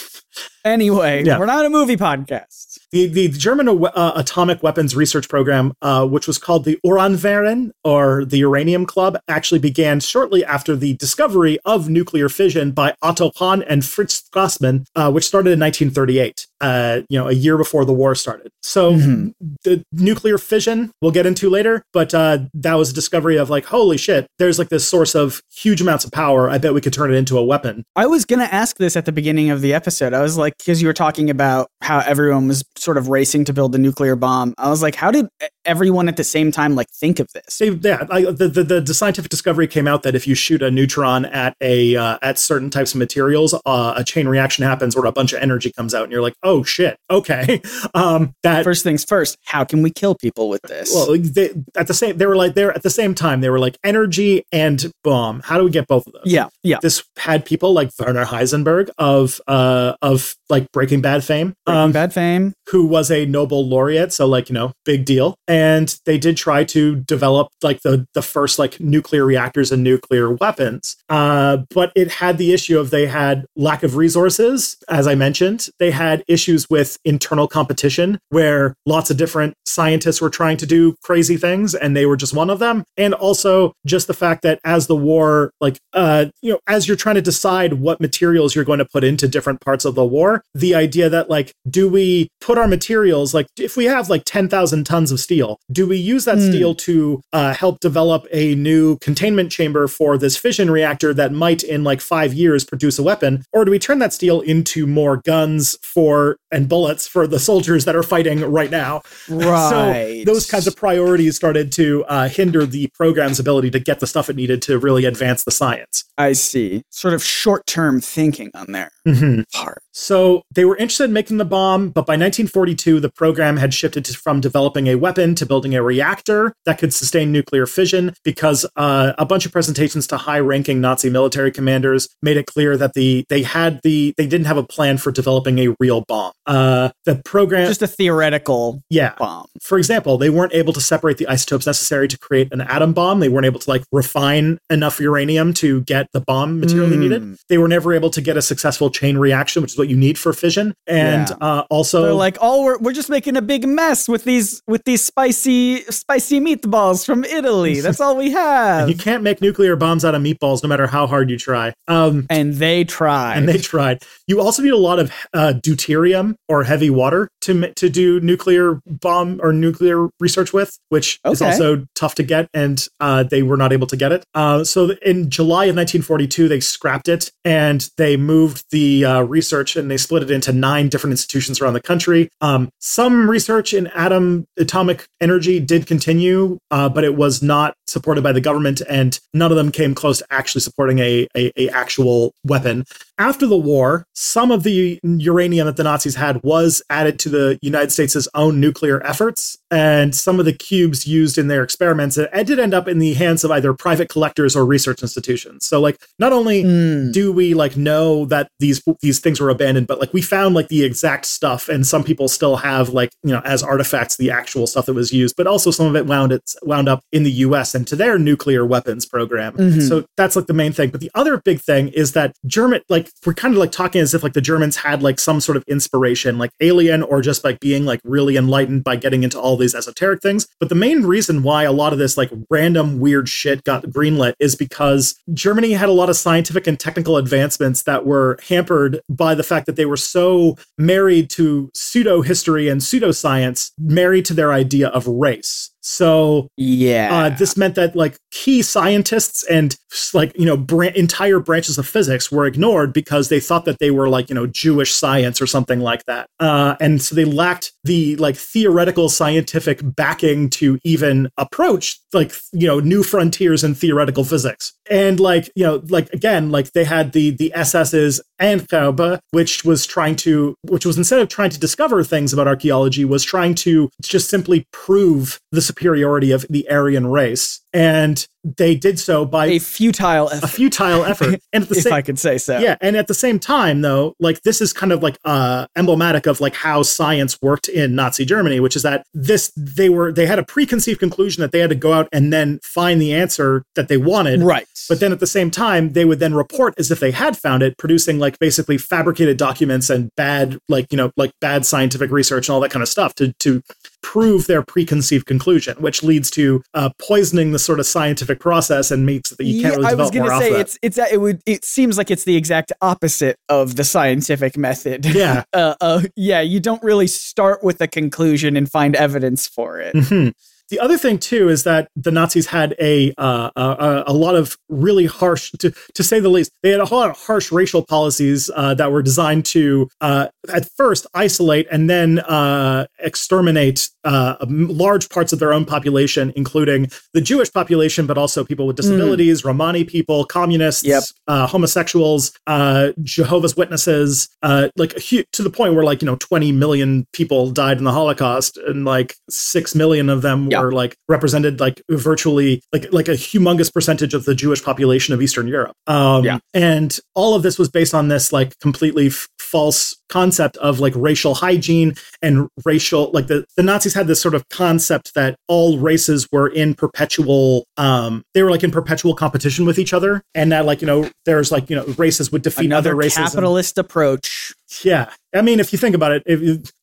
Anyway Yeah. we're not a movie podcast. The, the German uh, atomic weapons research program, uh, which was called the Uranverein or the Uranium Club, actually began shortly after the discovery of nuclear fission by Otto Hahn and Fritz Strassmann, uh, which started in 1938. Uh, you know, a year before the war started. So Mhm. the nuclear fission we'll get into later, but uh, that was a discovery of like, holy shit, there's like this source of huge amounts of power. I bet we could turn it into a weapon. I was gonna ask this at the beginning of the episode. I was like, because you were talking about how everyone was sort of racing to build a nuclear bomb. I was like, how did everyone at the same time like think of this? Yeah, I, the, the the scientific discovery came out that if you shoot a neutron at a uh, at certain types of materials, uh, a chain reaction happens where a bunch of energy comes out, and you're like, oh shit, okay. Um, that First things first, how can we kill people with this? well, they, at the same they were like they're at the same time they were like energy and bomb. How do we get both of those? yeah, yeah. This had people like Werner Heisenberg of uh of like Breaking Bad fame, Breaking um, Bad fame. who was a Nobel laureate, so like you know, big deal. And they did try to develop like the the first like nuclear reactors and nuclear weapons, uh, but it had the issue of they had lack of resources, as I mentioned. They had issues with internal competition, where lots of different scientists were trying to do crazy things, and they were just one of them. And also just the fact that as the war, like uh, you know, as you're trying to decide what materials you're going to put into different parts of the war, the idea that like, do we put our materials like if we have like 10,000 tons of steel, do we use that Hmm. steel to uh, help develop a new containment chamber for this fission reactor that might in like five years produce a weapon, or do we turn that steel into more guns for and bullets for the soldiers that are fighting right now? Right. So those kinds of priorities started to uh, hinder the program's ability to get the stuff it needed to really advance the science. I see. Sort of short term thinking on their Mhm. part. So they were interested in making the bomb, but by 1942, the program had shifted to, from developing a weapon to building a reactor that could sustain nuclear fission because uh, a bunch of presentations to high-ranking Nazi military commanders made it clear that the they had the they didn't have a plan for developing a real bomb. Uh, the program, Just a theoretical yeah, bomb. for example, they weren't able to separate the isotopes necessary to create an atom bomb. They weren't able to like refine enough uranium to get the bomb material they needed. Mm. They were never able to get a successful chain reaction, which is what you need for fission. And Yeah. uh, also, They're like, oh, we're, we're just making a big mess with these with these spicy spicy meatballs from Italy. That's all we have. you can't make nuclear bombs out of meatballs no matter how hard you try. Um, and they tried. and they tried. You also need a lot of uh, deuterium or heavy water to to do nuclear bomb or nuclear research with, which is also tough to get, and uh, they were not able to get it. Uh, so in July of 1942, they scrapped it and they moved the uh, research and they split it into nine different institutions around the country. Um, some research in atom atomic energy did continue, uh, but it was not supported by the government, and none of them came close to actually supporting a, a, a actual weapon. After the war, some of the uranium that the Nazis had was added to the United States' own nuclear efforts, and some of the cubes used in their experiments it did end up in the hands of either private collectors or research institutions. So, like, not only Mm. do we like know that these these things were abandoned but like we found like the exact stuff and some people still have like you know as artifacts the actual stuff that was used but also some of it wound it wound up in the US and to their nuclear weapons program Mhm. so that's like the main thing but the other big thing is that German like we're kind of like talking as if like the Germans had like some sort of inspiration like alien or just like being like really enlightened by getting into all these esoteric things but the main reason why a lot of this like random weird shit got greenlit is because Germany had a lot of scientific and technical advancements that were hampered by the fact that they were so married to pseudo history and pseudoscience, married to their idea of race. So Yeah. uh, this meant that like key scientists and like you know bran- entire branches of physics were ignored because they thought that they were like you know Jewish science or something like that, uh, and so they lacked the like theoretical scientific backing to even approach like you know new frontiers in theoretical physics. And like you know like again like they had the the ss's and Ahnenerbe, which was trying to which was instead of trying to discover things about archaeology was trying to just simply prove the superiority of the aryan race and they did so by a futile effort. a futile effort and at the if same I could say so. yeah and at the same time though like this is kind of like uh emblematic of like how science worked in nazi germany which is that this they were they had a preconceived conclusion that they had to go out and then find the answer that they wanted Right. but then at the same time they would then report as if they had found it producing like basically fabricated documents and bad like you know like bad scientific research and all that kind of stuff to to prove their preconceived conclusion which leads to uh, poisoning the sort of scientific process and makes that you can't really I was gonna say that. it's it's it would it seems like it's the exact opposite of the scientific method. Yeah. uh, uh, yeah. You don't really start with a conclusion and find evidence for it. Mhm. The other thing too is that the Nazis had a uh, a, a lot of really harsh, to to say the least, they had a whole lot of harsh racial policies uh, that were designed to uh, at first isolate and then uh, exterminate uh, large parts of their own population, including the Jewish population, but also people with disabilities, Romani people, communists, Yep. uh, homosexuals, uh, Jehovah's Witnesses, uh, like to the point where like you know 20 million people died in the Holocaust, and like six million of them Yeah. Were like represented like virtually like like a humongous percentage of the Jewish population of Eastern Europe. Um, Yeah. and all of this was based on this like completely f- false concept of like racial hygiene and racial like the, the nazis had this sort of concept that all races were in perpetual um they were like in perpetual competition with each other and that like you know there's like you know races would defeat Another other races and- capitalist approach. yeah i mean if you think about it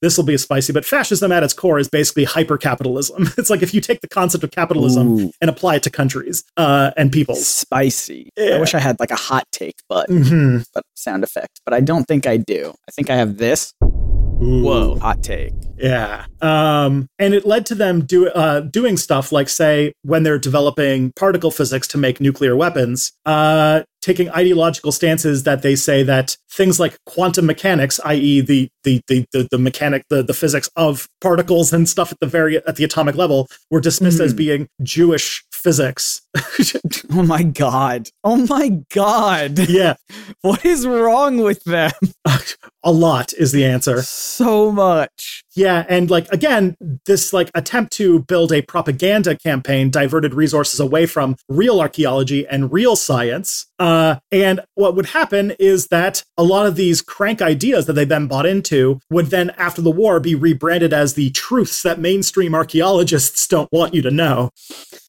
this will be spicy but fascism at its core is basically hyper capitalism it's like if you take the concept of capitalism Ooh, and apply it to countries uh and people spicy. Yeah. I wish I had like a hot take, but Mhm. but sound effect. But I don't think I do. I think I have this. Whoa, hot take. Yeah. Um, and it led to them do, uh, doing stuff like, say, when they're developing particle physics to make nuclear weapons, uh, taking ideological stances that they say that things like quantum mechanics, i.e., the the the the, the mechanic, the, the physics of particles and stuff at the very at the atomic level, were dismissed as Mhm. being Jewish physics. Oh my god. Oh my god. yeah, What is wrong with them? a lot is the answer. So much. Yeah, and like again, this like attempt to build a propaganda campaign diverted resources away from real archaeology and real science. Uh, and what would happen is that a lot of these crank ideas that they then bought into would then, after the war, be rebranded as the truths that mainstream archaeologists don't want you to know.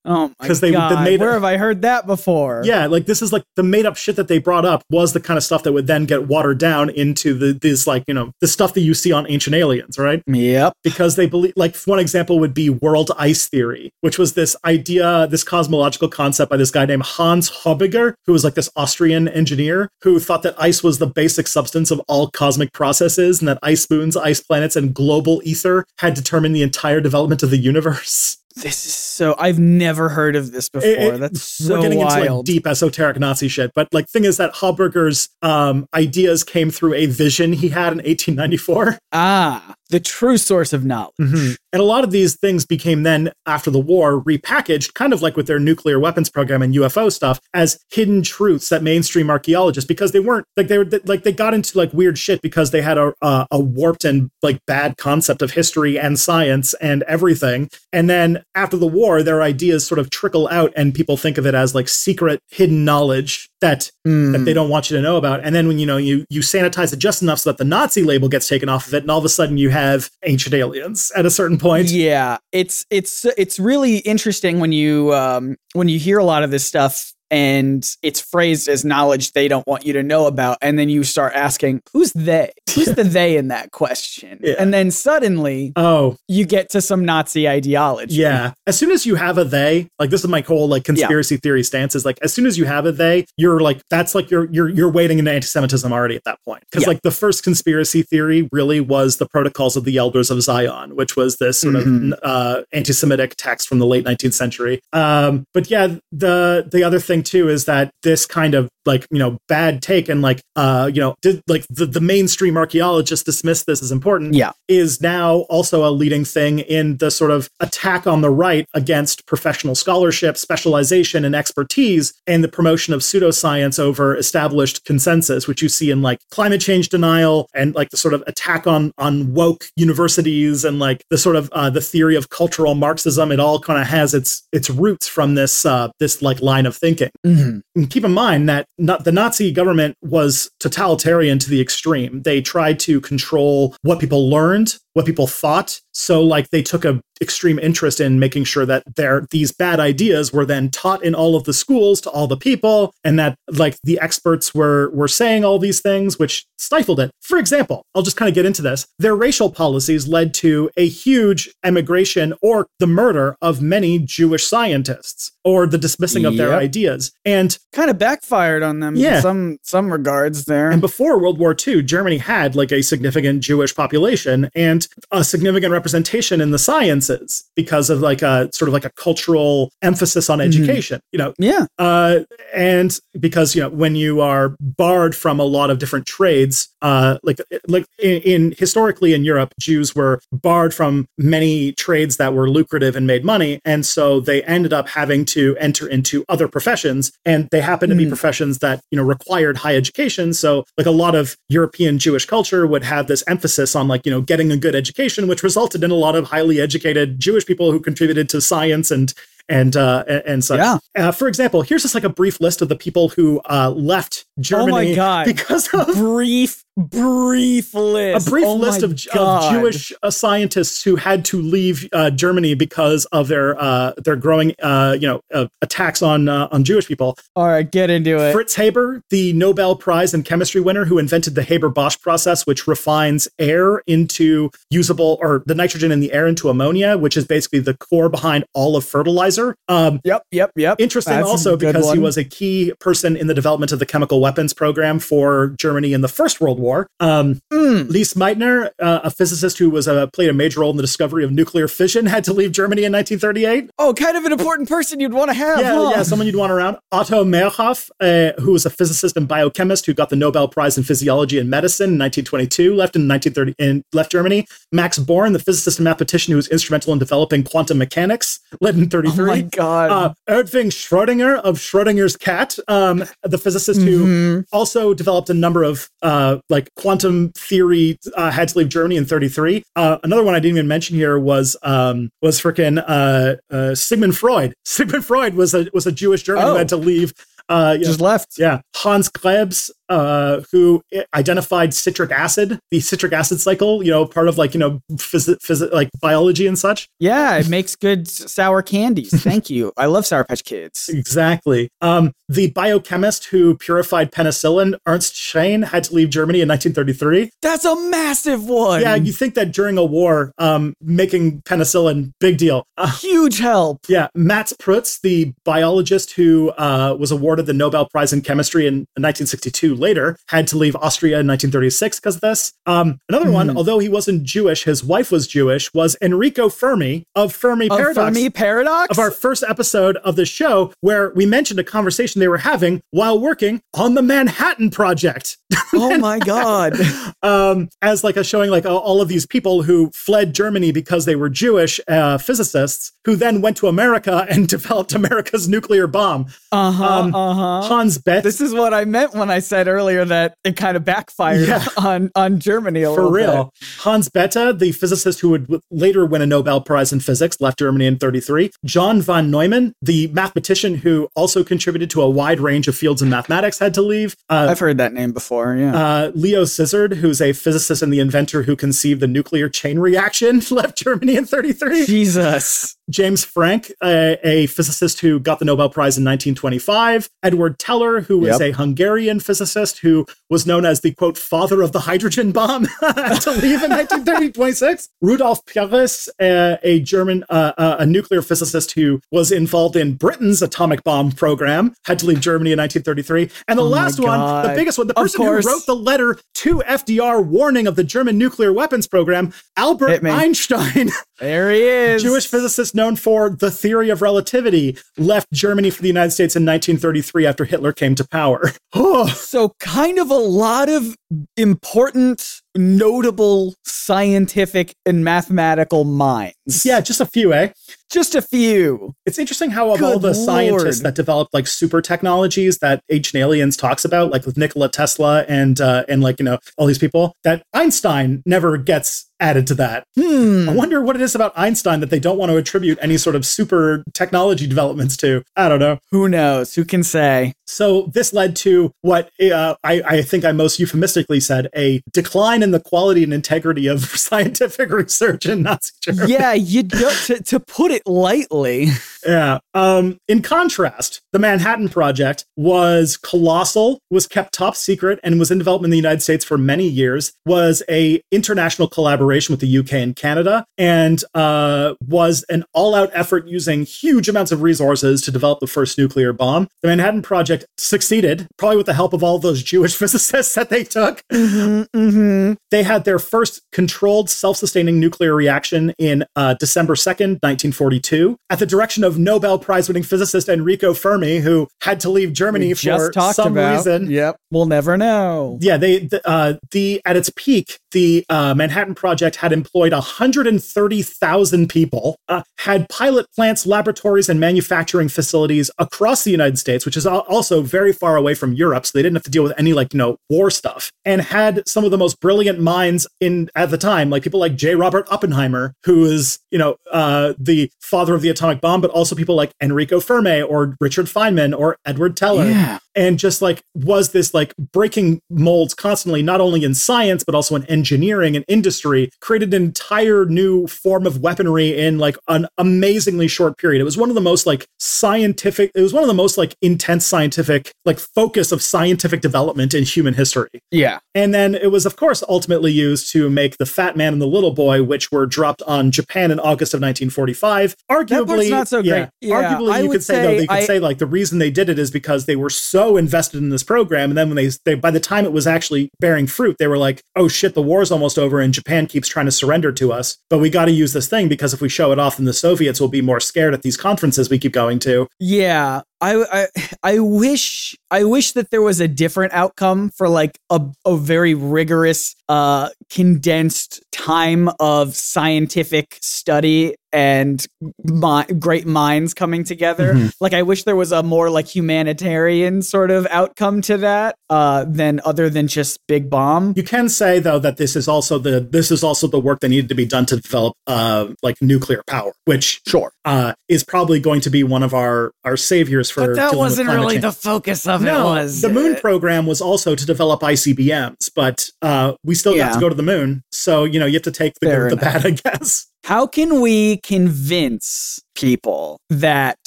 Oh my they- god. made- Where have I heard that before? Yeah, like this is like the made up shit that they brought up was the kind of stuff that would then get watered down into the this like you know the stuff that you see on Ancient Aliens, right? Yep. because they believe like one example would be world ice theory which was this idea this cosmological concept by this guy named hans Hörbiger who was like this austrian engineer who thought that ice was the basic substance of all cosmic processes and that ice moons ice planets and global ether had determined the entire development of the universe This is so I've never heard of this before. It- it- That's so we're getting into like wild. deep esoteric nazi shit but like thing is that Hörbiger's um ideas came through a vision he had in 1894 ah, the true source of knowledge. Mhm. And a lot of these things became then, after the war, repackaged, kind of like with their nuclear weapons program and UFO stuff, as hidden truths that mainstream archaeologists, because they weren't like they were like they got into like weird shit because they had a a, a warped and like bad concept of history and science and everything. And then after the war, their ideas sort of trickle out, and people think of it as like secret, hidden knowledge that Hmm. that they don't want you to know about. And then when you know you you sanitize it just enough so that the Nazi label gets taken off of it, and all of a sudden you have ancient aliens at a certain point. Yeah, it's it's it's really interesting when you um when you hear a lot of this stuff and it's phrased as knowledge they don't want you to know about and then you start asking who's they who's the they in that question Yeah. and then suddenly Oh, you get to some nazi ideology yeah. As soon as you have a they, like this is my whole like conspiracy theory stance is like as soon as you have a they, you're like that's like you're you're you're wading into anti-Semitism already at that point. Because Yeah. like the first conspiracy theory really was the Protocols of the Elders of Zion, which was this sort Mhm. of uh, anti-Semitic text from the late 19th century. Um, but yeah, the the other thing thing too is that this kind of like you know bad take and like uh you know did like the, the mainstream archaeologists dismiss this as important Yeah. is now also a leading thing in the sort of attack on the right against professional scholarship specialization and expertise and the promotion of pseudoscience over established consensus which you see in like climate change denial and like the sort of attack on on woke universities and like the sort of uh, the theory of cultural marxism it all kind of has its its roots from this uh this like line of thinking Mhm. and keep in mind that not, the Nazi government was totalitarian to the extreme. They tried to control what people learned, what people thought. So, like, they took a extreme interest in making sure that their these bad ideas were then taught in all of the schools to all the people, and that like the experts were were saying all these things, which stifled it. For example, I'll just kind of get into this. Their racial policies led to a huge emigration or the murder of many Jewish scientists, or the dismissing of their ideas. And Kind of backfired on them Yeah. in some some regards there. and before World War II, Germany had like a significant Jewish population and a significant representation in the sciences because of like a sort of like a cultural emphasis on Mhm. education. You know, yeah. uh, and because you know when you are barred from a lot of different trades, uh, like like in, in historically in Europe, Jews were barred from many trades that were lucrative and made money, and so they ended up having to enter into other professions, and they happened to be Hmm. professions that you know required high education. So like a lot of European Jewish culture would have this emphasis on like you know getting a good education, which resulted in a lot of highly educated Jewish people who contributed to science and and uh, and, such. Yeah. Uh, for example, here's just like a brief list of the people who uh, left Germany Oh my God. because of brief, brief list. a brief Oh list of, of Jewish uh, scientists who had to leave uh, Germany because of their uh, their growing uh, you know uh, attacks on uh, on Jewish people. All right, get into it. Fritz Haber, the Nobel Prize in chemistry winner who invented the Haber-Bosch process, which refines air into usable or the nitrogen in the air into ammonia, which is basically the core behind all of fertilizer. Um, Yep, yep, yep. Interesting That's also because he was a key person in the development of the chemical weapons program for Germany in the First World War. Um, Mm. Lise Meitner, uh, a physicist who was uh, played a major role in the discovery of nuclear fission, had to leave Germany in 1938. Oh, kind of an important person you'd want to have. Yeah, huh? yeah, someone you'd want around. Otto Meyerhof, uh, who was a physicist and biochemist who got the Nobel Prize in Physiology and Medicine in 1922, left in 1930 and left Germany. Max Born, the physicist and mathematician who was instrumental in developing quantum mechanics, left in 33 Oh my god. uh, Erwin Schrödinger of Schrödinger's cat, um, the physicist who Mhm. also developed a number of uh, like quantum theory, uh, had to leave Germany in 33. Uh, another one I didn't even mention here was um, was freaking uh, uh, Sigmund Freud. Sigmund Freud was a was a Jewish German who Oh. had to leave. Uh, know, Just left. yeah, Hans Krebs, uh, who identified citric acid, the citric acid cycle. You know, part of like you know, phys- phys- like biology and such. Yeah, it makes good sour candies. Thank you. I love Sour Patch Kids. Exactly. Um, the biochemist who purified penicillin, Ernst Chain, had to leave Germany in 1933. That's a massive one. Yeah, you think that during a war, um, making penicillin, big deal. Uh, huge help. yeah, Max Perutz, the biologist who uh, was awarded the Nobel Prize in Chemistry in 1962 later, had to leave Austria in 1936 because of this. Um, another one, Mhm. although he wasn't Jewish, his wife was Jewish, was Enrico Fermi of Fermi Of Paradox Fermi paradox. of our first episode of the show where we mentioned a conversation they were having while working on the Manhattan Project. oh my god. um, as like a showing like all- of these people who fled Germany because they were Jewish uh, physicists who then went to America and developed America's nuclear bomb. Uh huh. Um, uh huh. Hans Betz, This is what I meant when I said earlier that it kind of backfired Yeah. on on Germany a for real. Hans Bethe, the physicist who would later win a Nobel Prize in physics, left Germany in 33. John von Neumann, the mathematician who also contributed to a wide range of fields in mathematics, had to leave. Uh, I've heard that name before. Yeah. uh, Leo Szilard, who's a physicist and the inventor who conceived the nuclear chain reaction, left Germany in 33. Jesus. James Franck, a, a physicist who got the Nobel Prize in 1925. Edward Teller, who was Yep. a Hungarian physicist who was known as the quote father of the hydrogen bomb, had to leave in 1926. Rudolf Peierls, uh, a German, uh, uh, a nuclear physicist who was involved in Britain's atomic bomb program, had to leave Germany in 1933. And the Oh last one, the biggest one, the person who wrote the letter to FDR warning of the German nuclear weapons program, Albert Einstein. There he is. Jewish physicist known for the theory of relativity left Germany for the United States in 1933 after Hitler came to power. so, kind of a lot of important, notable scientific and mathematical minds. Yeah, just a few, eh? Just a few. It's interesting how of Good all the Lord. scientists that developed like super technologies that Ancient Aliens talks about, like with Nikola Tesla and uh, and like you know all these people, that Einstein never gets added to that. Hmm. I wonder what it is about Einstein that they don't want to attribute any sort of super technology developments to. I don't know. Who knows? Who can say? So this led to what uh, I, I, think I most euphemistically said a decline in the quality and integrity of scientific research in Nazi Germany. Yeah, you to, to put it lightly. Yeah. Um, in contrast, the Manhattan Project was colossal, was kept top secret, and was in development in the United States for many years. Was a international collaboration with the UK and Canada, and uh, was an all-out effort using huge amounts of resources to develop the first nuclear bomb. The Manhattan Project succeeded, probably with the help of all those Jewish physicists that they took. Mm-hmm, mm-hmm. They had their first controlled, self-sustaining nuclear reaction in uh, December second, nineteen forty-two, at the direction of Nobel Prize-winning physicist Enrico Fermi, who had to leave Germany for some about. reason. Yep, we'll never know. Yeah, they the, uh, the at its peak, the uh, Manhattan Project had employed 130,000 people, uh, had pilot plants, laboratories, and manufacturing facilities across the United States, which is also very far away from Europe, so they didn't have to deal with any like you know war stuff, and had some of the most brilliant minds in at the time, like people like J. Robert Oppenheimer, who is you know uh, the father of the atomic bomb, but also people like Enrico Fermi or Richard Feynman or Edward Teller. Yeah. And just like was this like breaking molds constantly, not only in science, but also in engineering and industry, created an entire new form of weaponry in like an amazingly short period. It was one of the most like scientific, it was one of the most like intense scientific, like focus of scientific development in human history. Yeah. And then it was, of course, ultimately used to make The Fat Man and the Little Boy, which were dropped on Japan in August of 1945. Arguably, not so great. Yeah, arguably, I you could say, though, they could I- say like the reason they did it is because they were so invested in this program, and then when they, they by the time it was actually bearing fruit, they were like, "Oh shit, the war's almost over, and Japan keeps trying to surrender to us, but we got to use this thing because if we show it off, then the Soviets will be more scared at these conferences we keep going to." Yeah, I, I I wish I wish that there was a different outcome for like a, a very rigorous uh condensed time of scientific study and mi- great minds coming together. Mhm. Like I wish there was a more like humanitarian sort of outcome to that uh than other than just big bomb. You can say though that this is also the this is also the work that needed to be done to develop uh like nuclear power, which Sure. uh is probably going to be one of our our saviors for But that wasn't climate really change. the focus of no, it no, was the moon program was also to develop ICBMs, but uh, we still got to go to the moon. So you know you have to take the good with the bad, I guess. How can we convince people that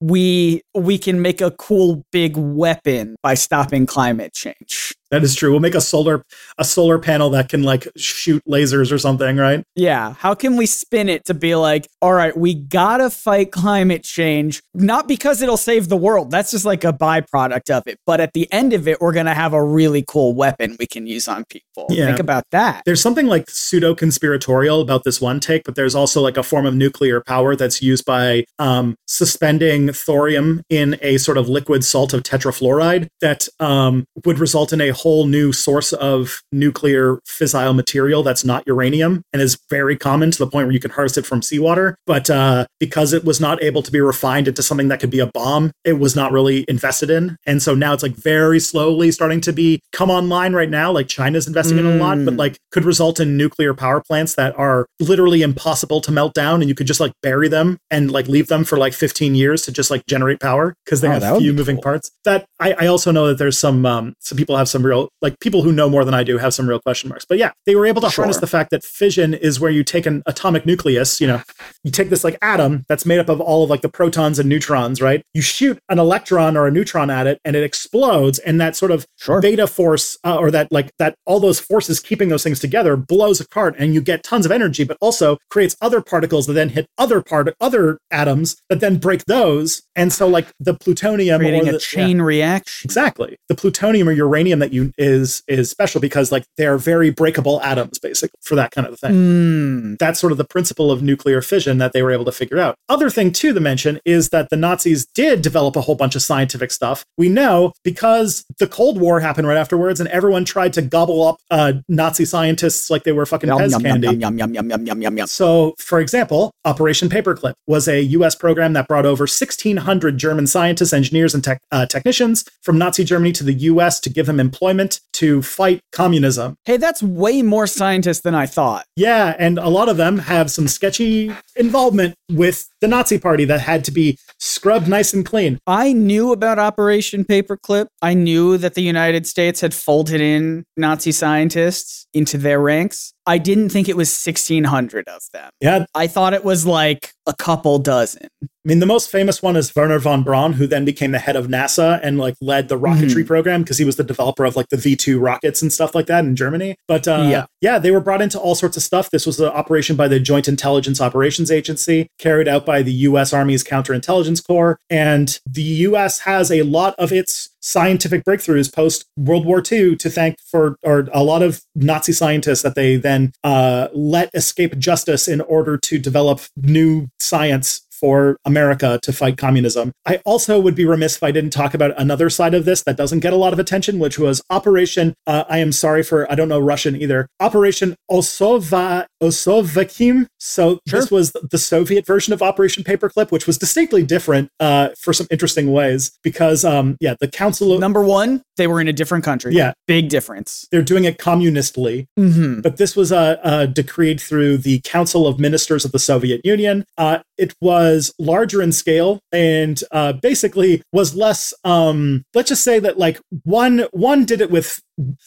we we can make a cool big weapon by stopping climate change? That is true. We'll make a solar a solar panel that can like shoot lasers or something, right? Yeah, how can we spin it to be like, all right, we gotta fight climate change, not because it'll save the world. That's just like a byproduct of it. But at the end of it, we're gonna have a really cool weapon we can use on people. Yeah. Think about that. There's something like pseudo conspiratorial about this one take, but there's also like a form of nuclear power that's used by um, suspending thorium in a sort of liquid salt of tetrafluoride that um, would result in a whole new source of nuclear fissile material that's not uranium and is very common to the point where you can harvest it from seawater. But uh, because it was not able to be refined into something that could be a bomb, it was not really invested in. And so now it's like very slowly starting to be come online right now. Like China's investing in a lot, but Mm. like could result in nuclear power plants that are literally impossible to melt down and you could just like bury them and like leave them for like 15 years to just like generate power because they Oh, have few moving cool. parts. That I, I also know that there's some um some people have some real like people who know more than I do have some real question marks. But yeah, they were able to harness the fact that fission is where you take an atomic nucleus, you know, you take this like atom that's made up of all of like the protons and neutrons, right? You shoot an electron or a neutron at it and it explodes and that sort of Sure. beta force uh, or that like that all those forces keeping those things together blows apart and you get tons of energy but also creates other particles that then hit other part other atoms that then break those. And so like the plutonium Creating or the, a chain yeah, reaction. exactly. The plutonium or uranium that you is is special because like they are very breakable atoms basically for that kind of thing. Mm. That's sort of the principle of nuclear fission that they were able to figure out. Other thing too to mention is that the Nazis did develop a whole bunch of scientific stuff. We know because the Cold War happened right afterwards and everyone tried to gobble up uh, Nazi scientists like they were fucking Yum, Pez yum, candy. yum, yum, yum, yum, yum, yum, yum, yum. So, for example, Operation Paperclip was a U.S. program that brought over 1,600 German scientists, engineers, and tech, uh, technicians from Nazi Germany to the U.S. to give them employment to fight communism. Hey, that's way more scientists than I thought. Yeah, and a lot of them have some sketchy involvement with the Nazi Party that had to be scrubbed nice and clean. I knew about Operation Paperclip. I knew that the United States had folded in Nazi scientists into their ranks. I didn't think it was 1,600 of them. Yeah, I thought it was like a couple dozen. I mean, the most famous one is Wernher von Braun, who then became the head of NASA and like led the rocketry program because he was the developer of like the V two rockets and stuff like that in Germany. But uh, Yeah. yeah, they were brought into all sorts of stuff. This was an operation by the Joint Intelligence Operations Agency, carried out by the U.S. Army's Counterintelligence Corps, and the U.S. has a lot of its scientific breakthroughs post World War II to thank for, or a lot of Nazi scientists that they then uh, let escape justice in order to develop new science for America to fight communism. I also would be remiss if I didn't talk about another side of this that doesn't get a lot of attention, which was Operation, uh, I am sorry for, I don't know Russian either, Operation Osova, Osovakim. So this was the Soviet version of Operation Paperclip, which was distinctly different uh, for some interesting ways because, um, yeah, the Council of, Number one, they were in a different country. yeah, Big difference. they're doing it communistly. Mm-hmm. but this was uh, uh, decreed through the Council of Ministers of the Soviet Union. Uh, it was larger in scale and uh, basically was less. Um, let's just say that like one one did it with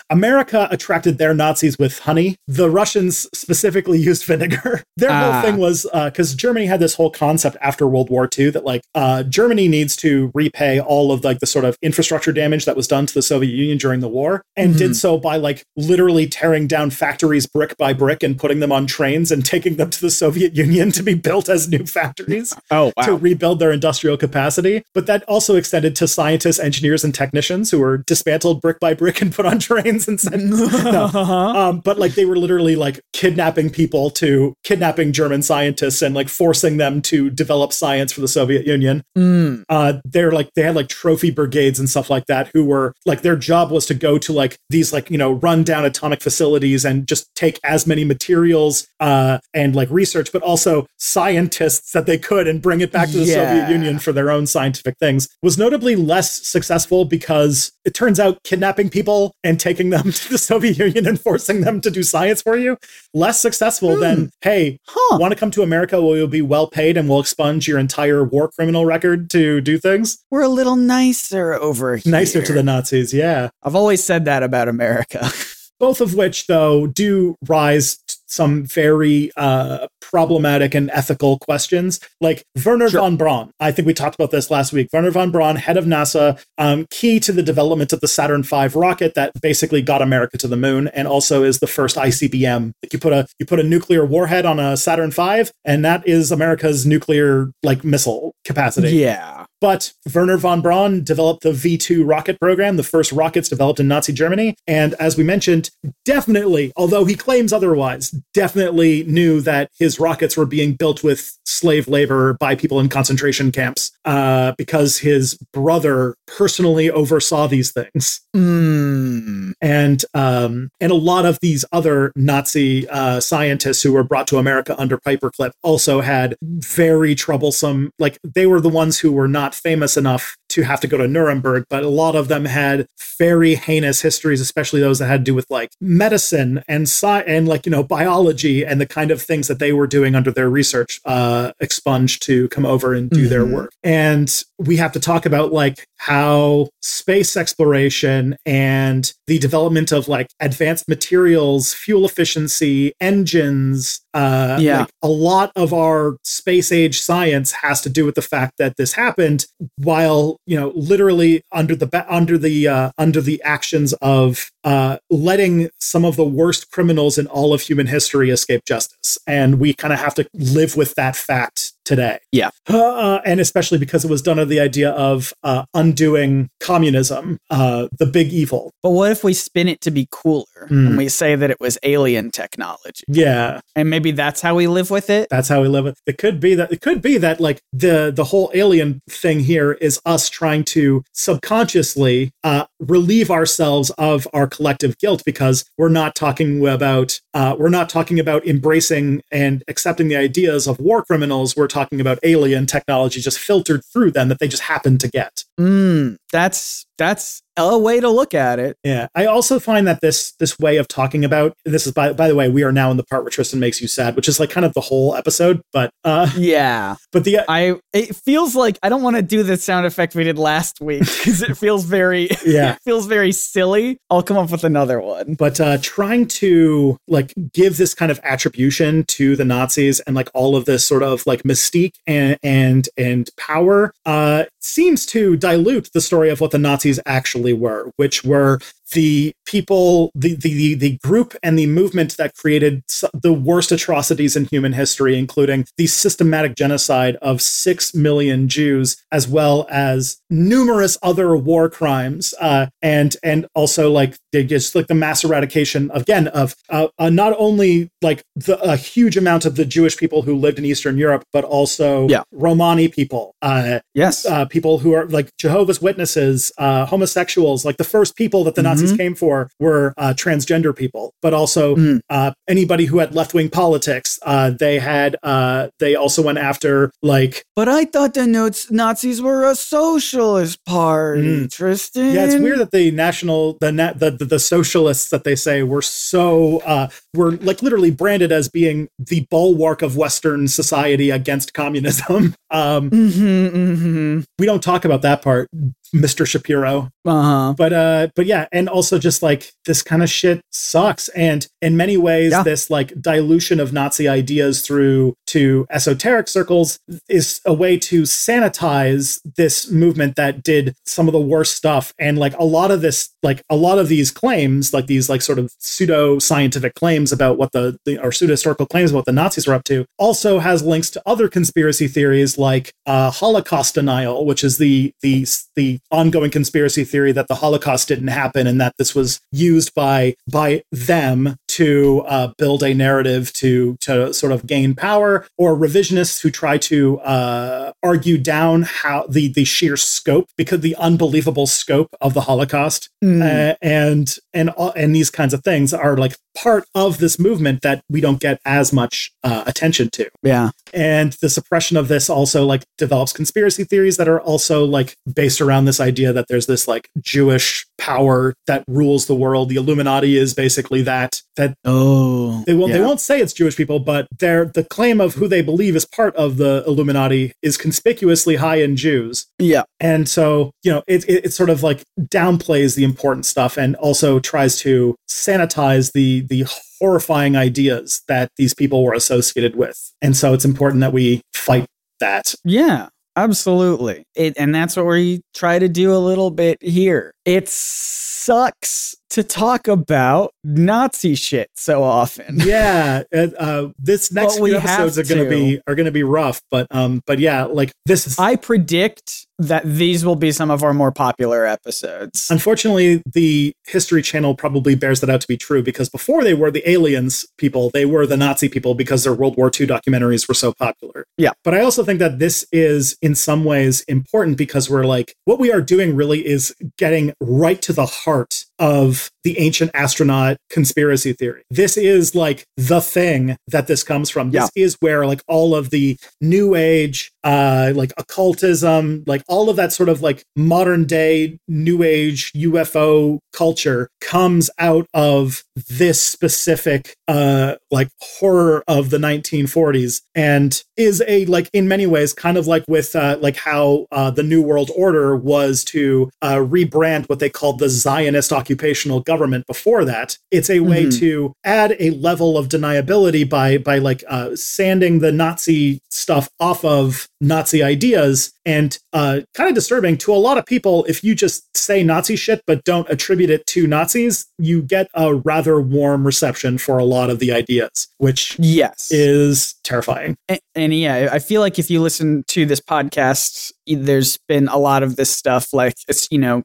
America attracted their Nazis with honey. The Russians specifically used vinegar. Their Ah. whole thing was because Germany had this whole concept after World War II that like uh, Germany needs to repay all of like the sort of infrastructure damage that was done to the Soviet Union during the war, and did so by like literally tearing down factories brick by brick and putting them on trains and taking them to the Soviet Union to be built as new factories Oh, to rebuild their industrial capacity. But that also extended to scientists, engineers, and technicians who were dismantled brick by brick and put on trains and sent. no. Um, but like they were literally like kidnapping people to kidnapping German scientists and like forcing them to develop science for the Soviet Union. Mm. Uh, they're like they had like trophy brigades and stuff like that who were like their job was to go to like these like you know run down atomic facilities and just take as many materials uh, and like research, but also scientists that they could and bring it back to the Yeah. Soviet Union for their own scientific things. Was notably less successful because it turns out kidnapping people and taking them to the Soviet Union and forcing them to do science for you less successful than hmm. hey Huh. want to come to America where you'll be well paid and we'll expunge your entire war criminal record to do things We're a little nicer over here. nicer to the Nazis. Yeah. I've always said that about America. Both of which, though, do rise to some very uh, problematic and ethical questions. Like Wernher Sure. von Braun. I think we talked about this last week. Wernher von Braun, head of NASA, um, key to the development of the Saturn V rocket that basically got America to the moon, and also is the first ICBM. Like you put a you put a nuclear warhead on a Saturn V, and that is America's nuclear like missile capacity. yeah. But Wernher von Braun developed the V 2 rocket program, the first rockets developed in Nazi Germany. And as we mentioned, definitely, although he claims otherwise, definitely knew that his rockets were being built with slave labor by people in concentration camps uh, because his brother personally oversaw these things Mm. and um, and a lot of these other Nazi uh, scientists who were brought to America under Paperclip also had very troublesome. Like they were the ones who were not famous enough to have to go to Nuremberg, but a lot of them had very heinous histories, especially those that had to do with like medicine and sci- and like you know biology and the kind of things that they were doing under their research uh, expunged to come over and do their Mhm. work. And we have to talk about like how space exploration and the development of like advanced materials, fuel efficiency, engines, uh, Yeah. like a lot of our space age science has to do with the fact that this happened while you know literally under the under the uh, under the actions of uh, letting some of the worst criminals in all of human history escape justice, and we kind of have to live with that fact today. Yeah. Uh, and especially because it was done under the idea of uh, undoing communism, uh, the big evil. But what if we spin it to be cooler Mm. and we say that it was alien technology? Yeah, And maybe that's how we live with it? that's how we live it. It could be that it could be that like the the whole alien thing here is us trying to subconsciously uh, relieve ourselves of our collective guilt because we're not talking about uh, we're not talking about embracing and accepting the ideas of war criminals. We're talking about alien technology just filtered through them that they just happen to get. Mm, that's that's a way to look at it. Yeah, I also find that this this way of talking about this is by by the way we are now in the part where Tristan makes you sad, which is like kind of the whole episode. But uh, Yeah. but the I it feels like I don't want to do the sound effect we did last week because it feels very Yeah. it feels very silly. I'll come up with another one. but uh trying to like give this kind of attribution to the nazis and like all of this sort of like mystique and and and power uh seems to dilute the story of what the nazis actually were which were the people the the the, group and the movement that created the worst atrocities in human history including the systematic genocide of 6 million Jews as well as numerous other war crimes uh and and also like they just like the mass eradication again of uh, uh, not only like the a huge amount of the Jewish people who lived in Eastern Europe but also Yeah. Romani people uh Yes. uh, people who are like Jehovah's Witnesses, uh, homosexuals. Like the first people that the Nazis came for were uh, transgender people, but also Mm. uh, anybody who had left wing politics. Uh, they had. Uh, they also went after like. but I thought the notes Nazis were a socialist party, Mm. Tristan. Yeah, it's weird that the national, the na- the, the the socialists that they say were so uh, were like literally branded as being the bulwark of Western society against communism. Um, Mm-hmm, mm-hmm. we don't talk about that part, Mister Shapiro. Uh-huh. but uh but yeah and also just like this kind of shit sucks and in many ways Yeah. this like dilution of nazi ideas through to esoteric circles is a way to sanitize this movement that did some of the worst stuff and like a lot of this like a lot of these claims like these like sort of pseudo scientific claims about what the, the or pseudo historical claims about what the nazis were up to also has links to other conspiracy theories like uh holocaust denial which is the the the ongoing conspiracy theory that the Holocaust didn't happen and that this was used by by them to uh, build a narrative to to sort of gain power, or revisionists who try to uh, argue down how the the sheer scope because the unbelievable scope of the Holocaust Mm. uh, and and and these kinds of things are like part of this movement that we don't get as much uh, attention to yeah. and the suppression of this also like develops conspiracy theories that are also like based around this idea that there's this like jewish power that rules the world. The illuminati is basically that that Oh. they won't they won't say it's jewish people but their the claim of who they believe is part of the illuminati is conspicuously high in jews. Yeah. and so you know it, it, it sort of like downplays the important stuff and also tries to sanitize the the horrifying ideas that these people were associated with. And so it's important that we fight that. Yeah, absolutely. It, and that's what we try to do a little bit here. It sucks to talk about Nazi shit so often. yeah uh, this next few episodes are going to to. be are going to be rough but um but yeah like this is I predict that these will be some of our more popular episodes. Unfortunately, the History Channel probably bears that out to be true because before they were the aliens people, they were the Nazi people because their World War II documentaries were so popular. Yeah. But I also think that this is in some ways important because we're like, what we are doing really is getting right to the heart of the ancient astronaut conspiracy theory. This is like the thing that this comes from. This is where like all of the new age, uh, like occultism, like all of that sort of like modern day new age UFO culture comes out of this specific uh like horror of the 1940s and is a like in many ways kind of like with uh like how uh the new world order was to uh rebrand what they called the zionist occupational government before that. It's a way Mhm. to add a level of deniability by by like uh, sanding the Nazi stuff off of Nazi ideas and uh, kind of disturbing to a lot of people. If you just say Nazi shit but don't attribute it to Nazis, you get a rather warm reception for a lot of the ideas, which Yes. is terrifying. and, and yeah, I feel like if you listen to this podcast, there's been a lot of this stuff. Like it's you know,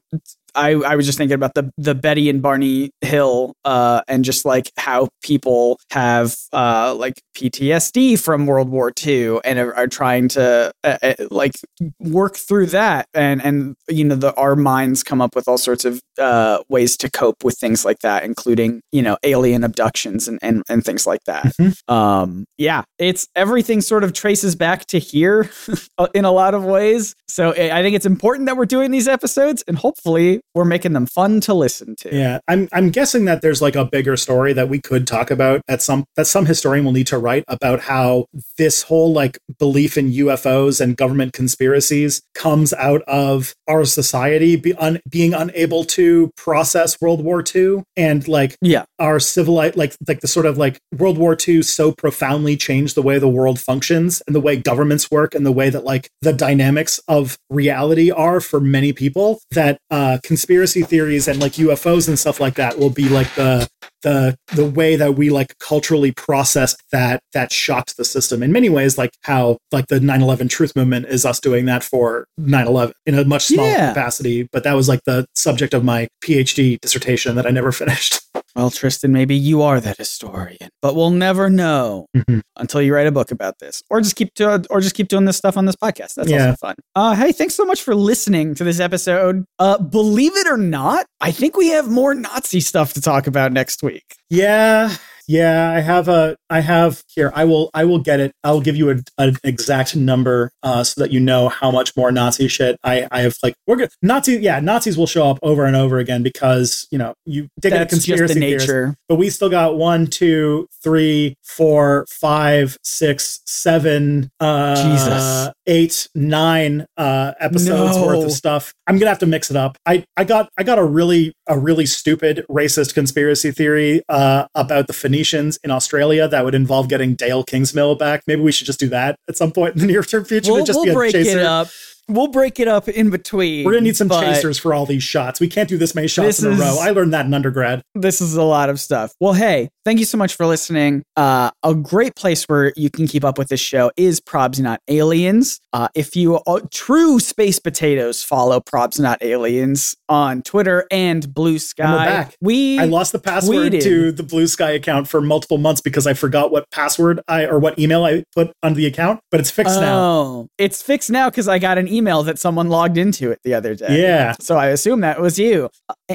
I I was just thinking about the the Betty and Barney Hill, uh, and just like how people have uh like PTSD from World War II and are, are trying to uh, uh, like work through that, and and you know, the our minds come up with all sorts of uh ways to cope with things like that, including you know alien abductions and and, and things like that. Um yeah it's everything sort of traces back to here in a lot of ways. So i I think it's important that we're doing these episodes and hopefully we're making them fun to listen to. Yeah, I'm I'm guessing that there's like a bigger story that we could talk about at some that some historian will need to write about how this whole like belief in UFOs and government conspiracies comes out of our society be un, being unable to process World War II and like yeah our civilized like like the sort of like World War II so profoundly changed the way the world functions and the way governments work and the way that like the dynamics of reality are for many people that uh conspiracy theories and like UFOs and stuff like that will be like the the the way that we like culturally processed that that shocked the system in many ways like how like the 9-11 truth movement is us doing that for 9-11 in a much smaller Yeah. capacity but that was like the subject of my phd dissertation that i never finished well tristan maybe you are that historian but we'll never know Mhm. until you write a book about this or just keep to, or just keep doing this stuff on this podcast. That's Yeah. also fun. Uh hey thanks so much for listening to this episode. Uh believe it or not i think we have more nazi stuff to talk about next week. Yeah, yeah. I have a. I have here. I will. I will get it. I'll give you an exact number, uh, so that you know how much more Nazi shit I. I have like we're good. Nazi. Yeah, Nazis will show up over and over again because you know you dig into that's just conspiracy the theories. nature But we still got one, two, three, four, five, six, seven, uh, Jesus. eight, nine uh, episodes No. worth of stuff. I'm gonna have to mix it up. I I got I got a really a really stupid racist conspiracy theory uh, about the Phoenicians in Australia that would involve getting Dale Kingsmill back. Maybe we should just do that at some point in the near term future. we'll, to just we'll be a break chaser. it up. We'll break it up in between. We're gonna need some chasers for all these shots. We can't do this many shots This in a is- row. I learned that in undergrad. This is a lot of stuff. Well, hey, thank you so much for listening. Uh, a great place where you can keep up with this show is Probs Not Aliens. Uh, if you are true space potatoes, follow Probs Not Aliens on Twitter and Bluesky. back. We I lost the password tweeted. to the Bluesky account for multiple months because I forgot what password I or what email I put on the account, but it's fixed now. Oh, it's fixed now because I got an email that someone logged into it the other day. Yeah. So I assume that was you.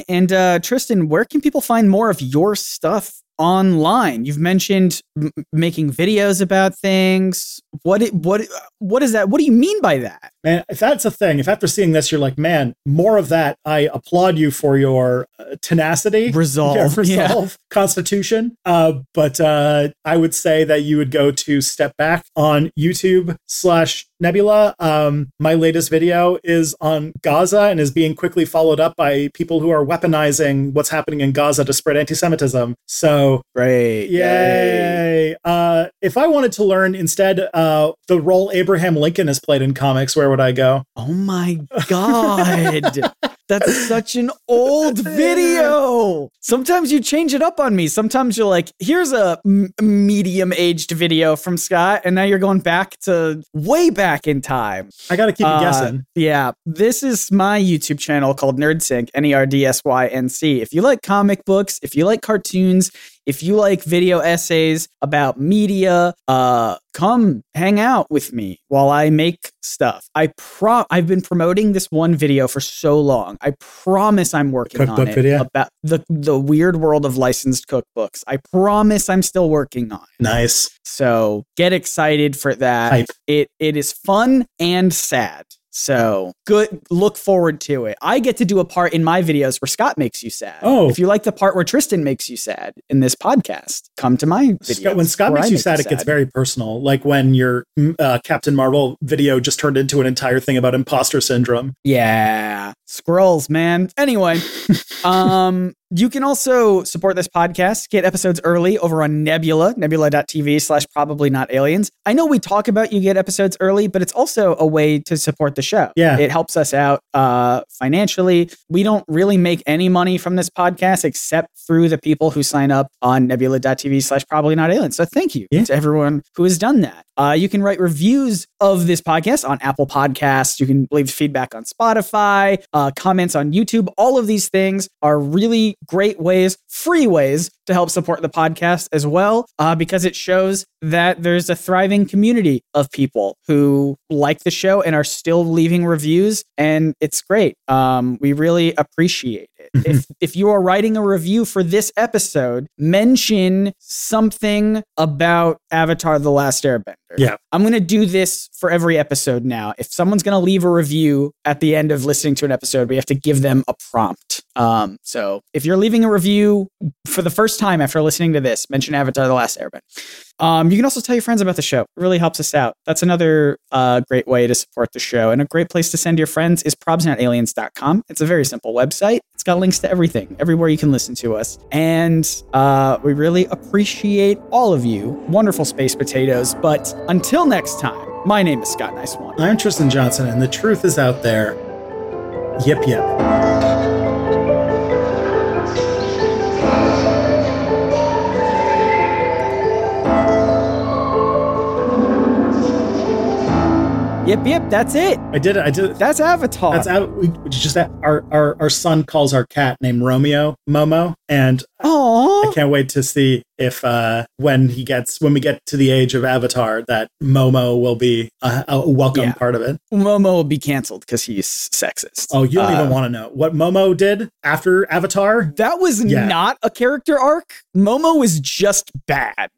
And uh, Tristan, where can people find more of your stuff online? You've mentioned m- making videos about things. What it, what what is that? What do you mean by that? Man, if that's a thing, if after seeing this you're like, man, more of that, I applaud you for your uh, tenacity. Resolve. Yeah, Yeah. resolve, constitution. Uh, but uh, I would say that you would go to Step Back on YouTube slash Nebula. Um, my latest video is on Gaza and is being quickly followed up by people who are weaponizing what's happening in Gaza to spread anti-Semitism. So Great. yay. Yay! Uh, if I wanted to learn instead uh, the role Abraham Lincoln has played in comics, where would I go? Oh my god. That's such an old video. Sometimes you change it up on me. Sometimes you're like, here's a m- medium aged video from Scott, and now you're going back to way back in time. I got to keep Uh, guessing. Yeah, this is my YouTube channel called NerdSync, N E R D S Y N C. If you like comic books, if you like cartoons, if you like video essays about media, uh, come hang out with me while I make stuff. I pro I've been promoting this one video for so long. I promise I'm working on it video? about the the weird world of licensed cookbooks. I promise I'm still working on it. Nice. So get excited for that. Hype. It it is fun and sad. So good. Look forward to it. I get to do a part in my videos where Scott makes you sad. Oh. if you like the part where Tristan makes you sad in this podcast, come to my video. When Scott makes you sad, it gets very personal. Like when your mm, uh, Captain Marvel video just turned into an entire thing about imposter syndrome. Yeah, scrolls, man. Anyway, um, You can also support this podcast, get episodes early over on Nebula, nebula.tv slash probably not aliens. I know we talk about you get episodes early, but it's also a way to support the show. Yeah. It helps us out uh, financially. We don't really make any money from this podcast except through the people who sign up on nebula.tv slash probably not aliens. So thank you Yeah. to everyone who has done that. Uh, you can write reviews of this podcast on Apple Podcasts. You can leave feedback on Spotify, uh, comments on YouTube. All of these things are really great ways, free ways to help support the podcast as well, uh, because it shows that there's a thriving community of people who like the show and are still leaving reviews, and it's great. Um, we really appreciate it. if if you are writing a review for this episode, mention something about Avatar: The Last Airbender. Yeah. I'm going to do this for every episode now. If someone's going to leave a review at the end of listening to an episode, we have to give them a prompt. Um, so if you're leaving a review for the first time after listening to this, mention Avatar: The Last Airbender. Um, you can also tell your friends about the show. It really helps us out. That's another uh, great way to support the show. And a great place to send your friends is probsnotaliens.com. It's a very simple website. It's got links to everything, everywhere you can listen to us. And uh, we really appreciate all of you. Wonderful space potatoes. But until next time, my name is Scott Niswander. I'm Tristan Johnson, and the truth is out there. Yip yip. Yep, yep, that's it. I did it. I did it. That's Avatar. That's we just our, our our son calls our cat named Romeo Momo, and I can't wait to see if uh when he gets when we get to the age of Avatar that Momo will be a, a welcome Yeah. part of it. Momo will be canceled because he's sexist. Oh, you don't Uh, even want to know what Momo did after Avatar. That was Yeah. not a character arc. Momo was just bad.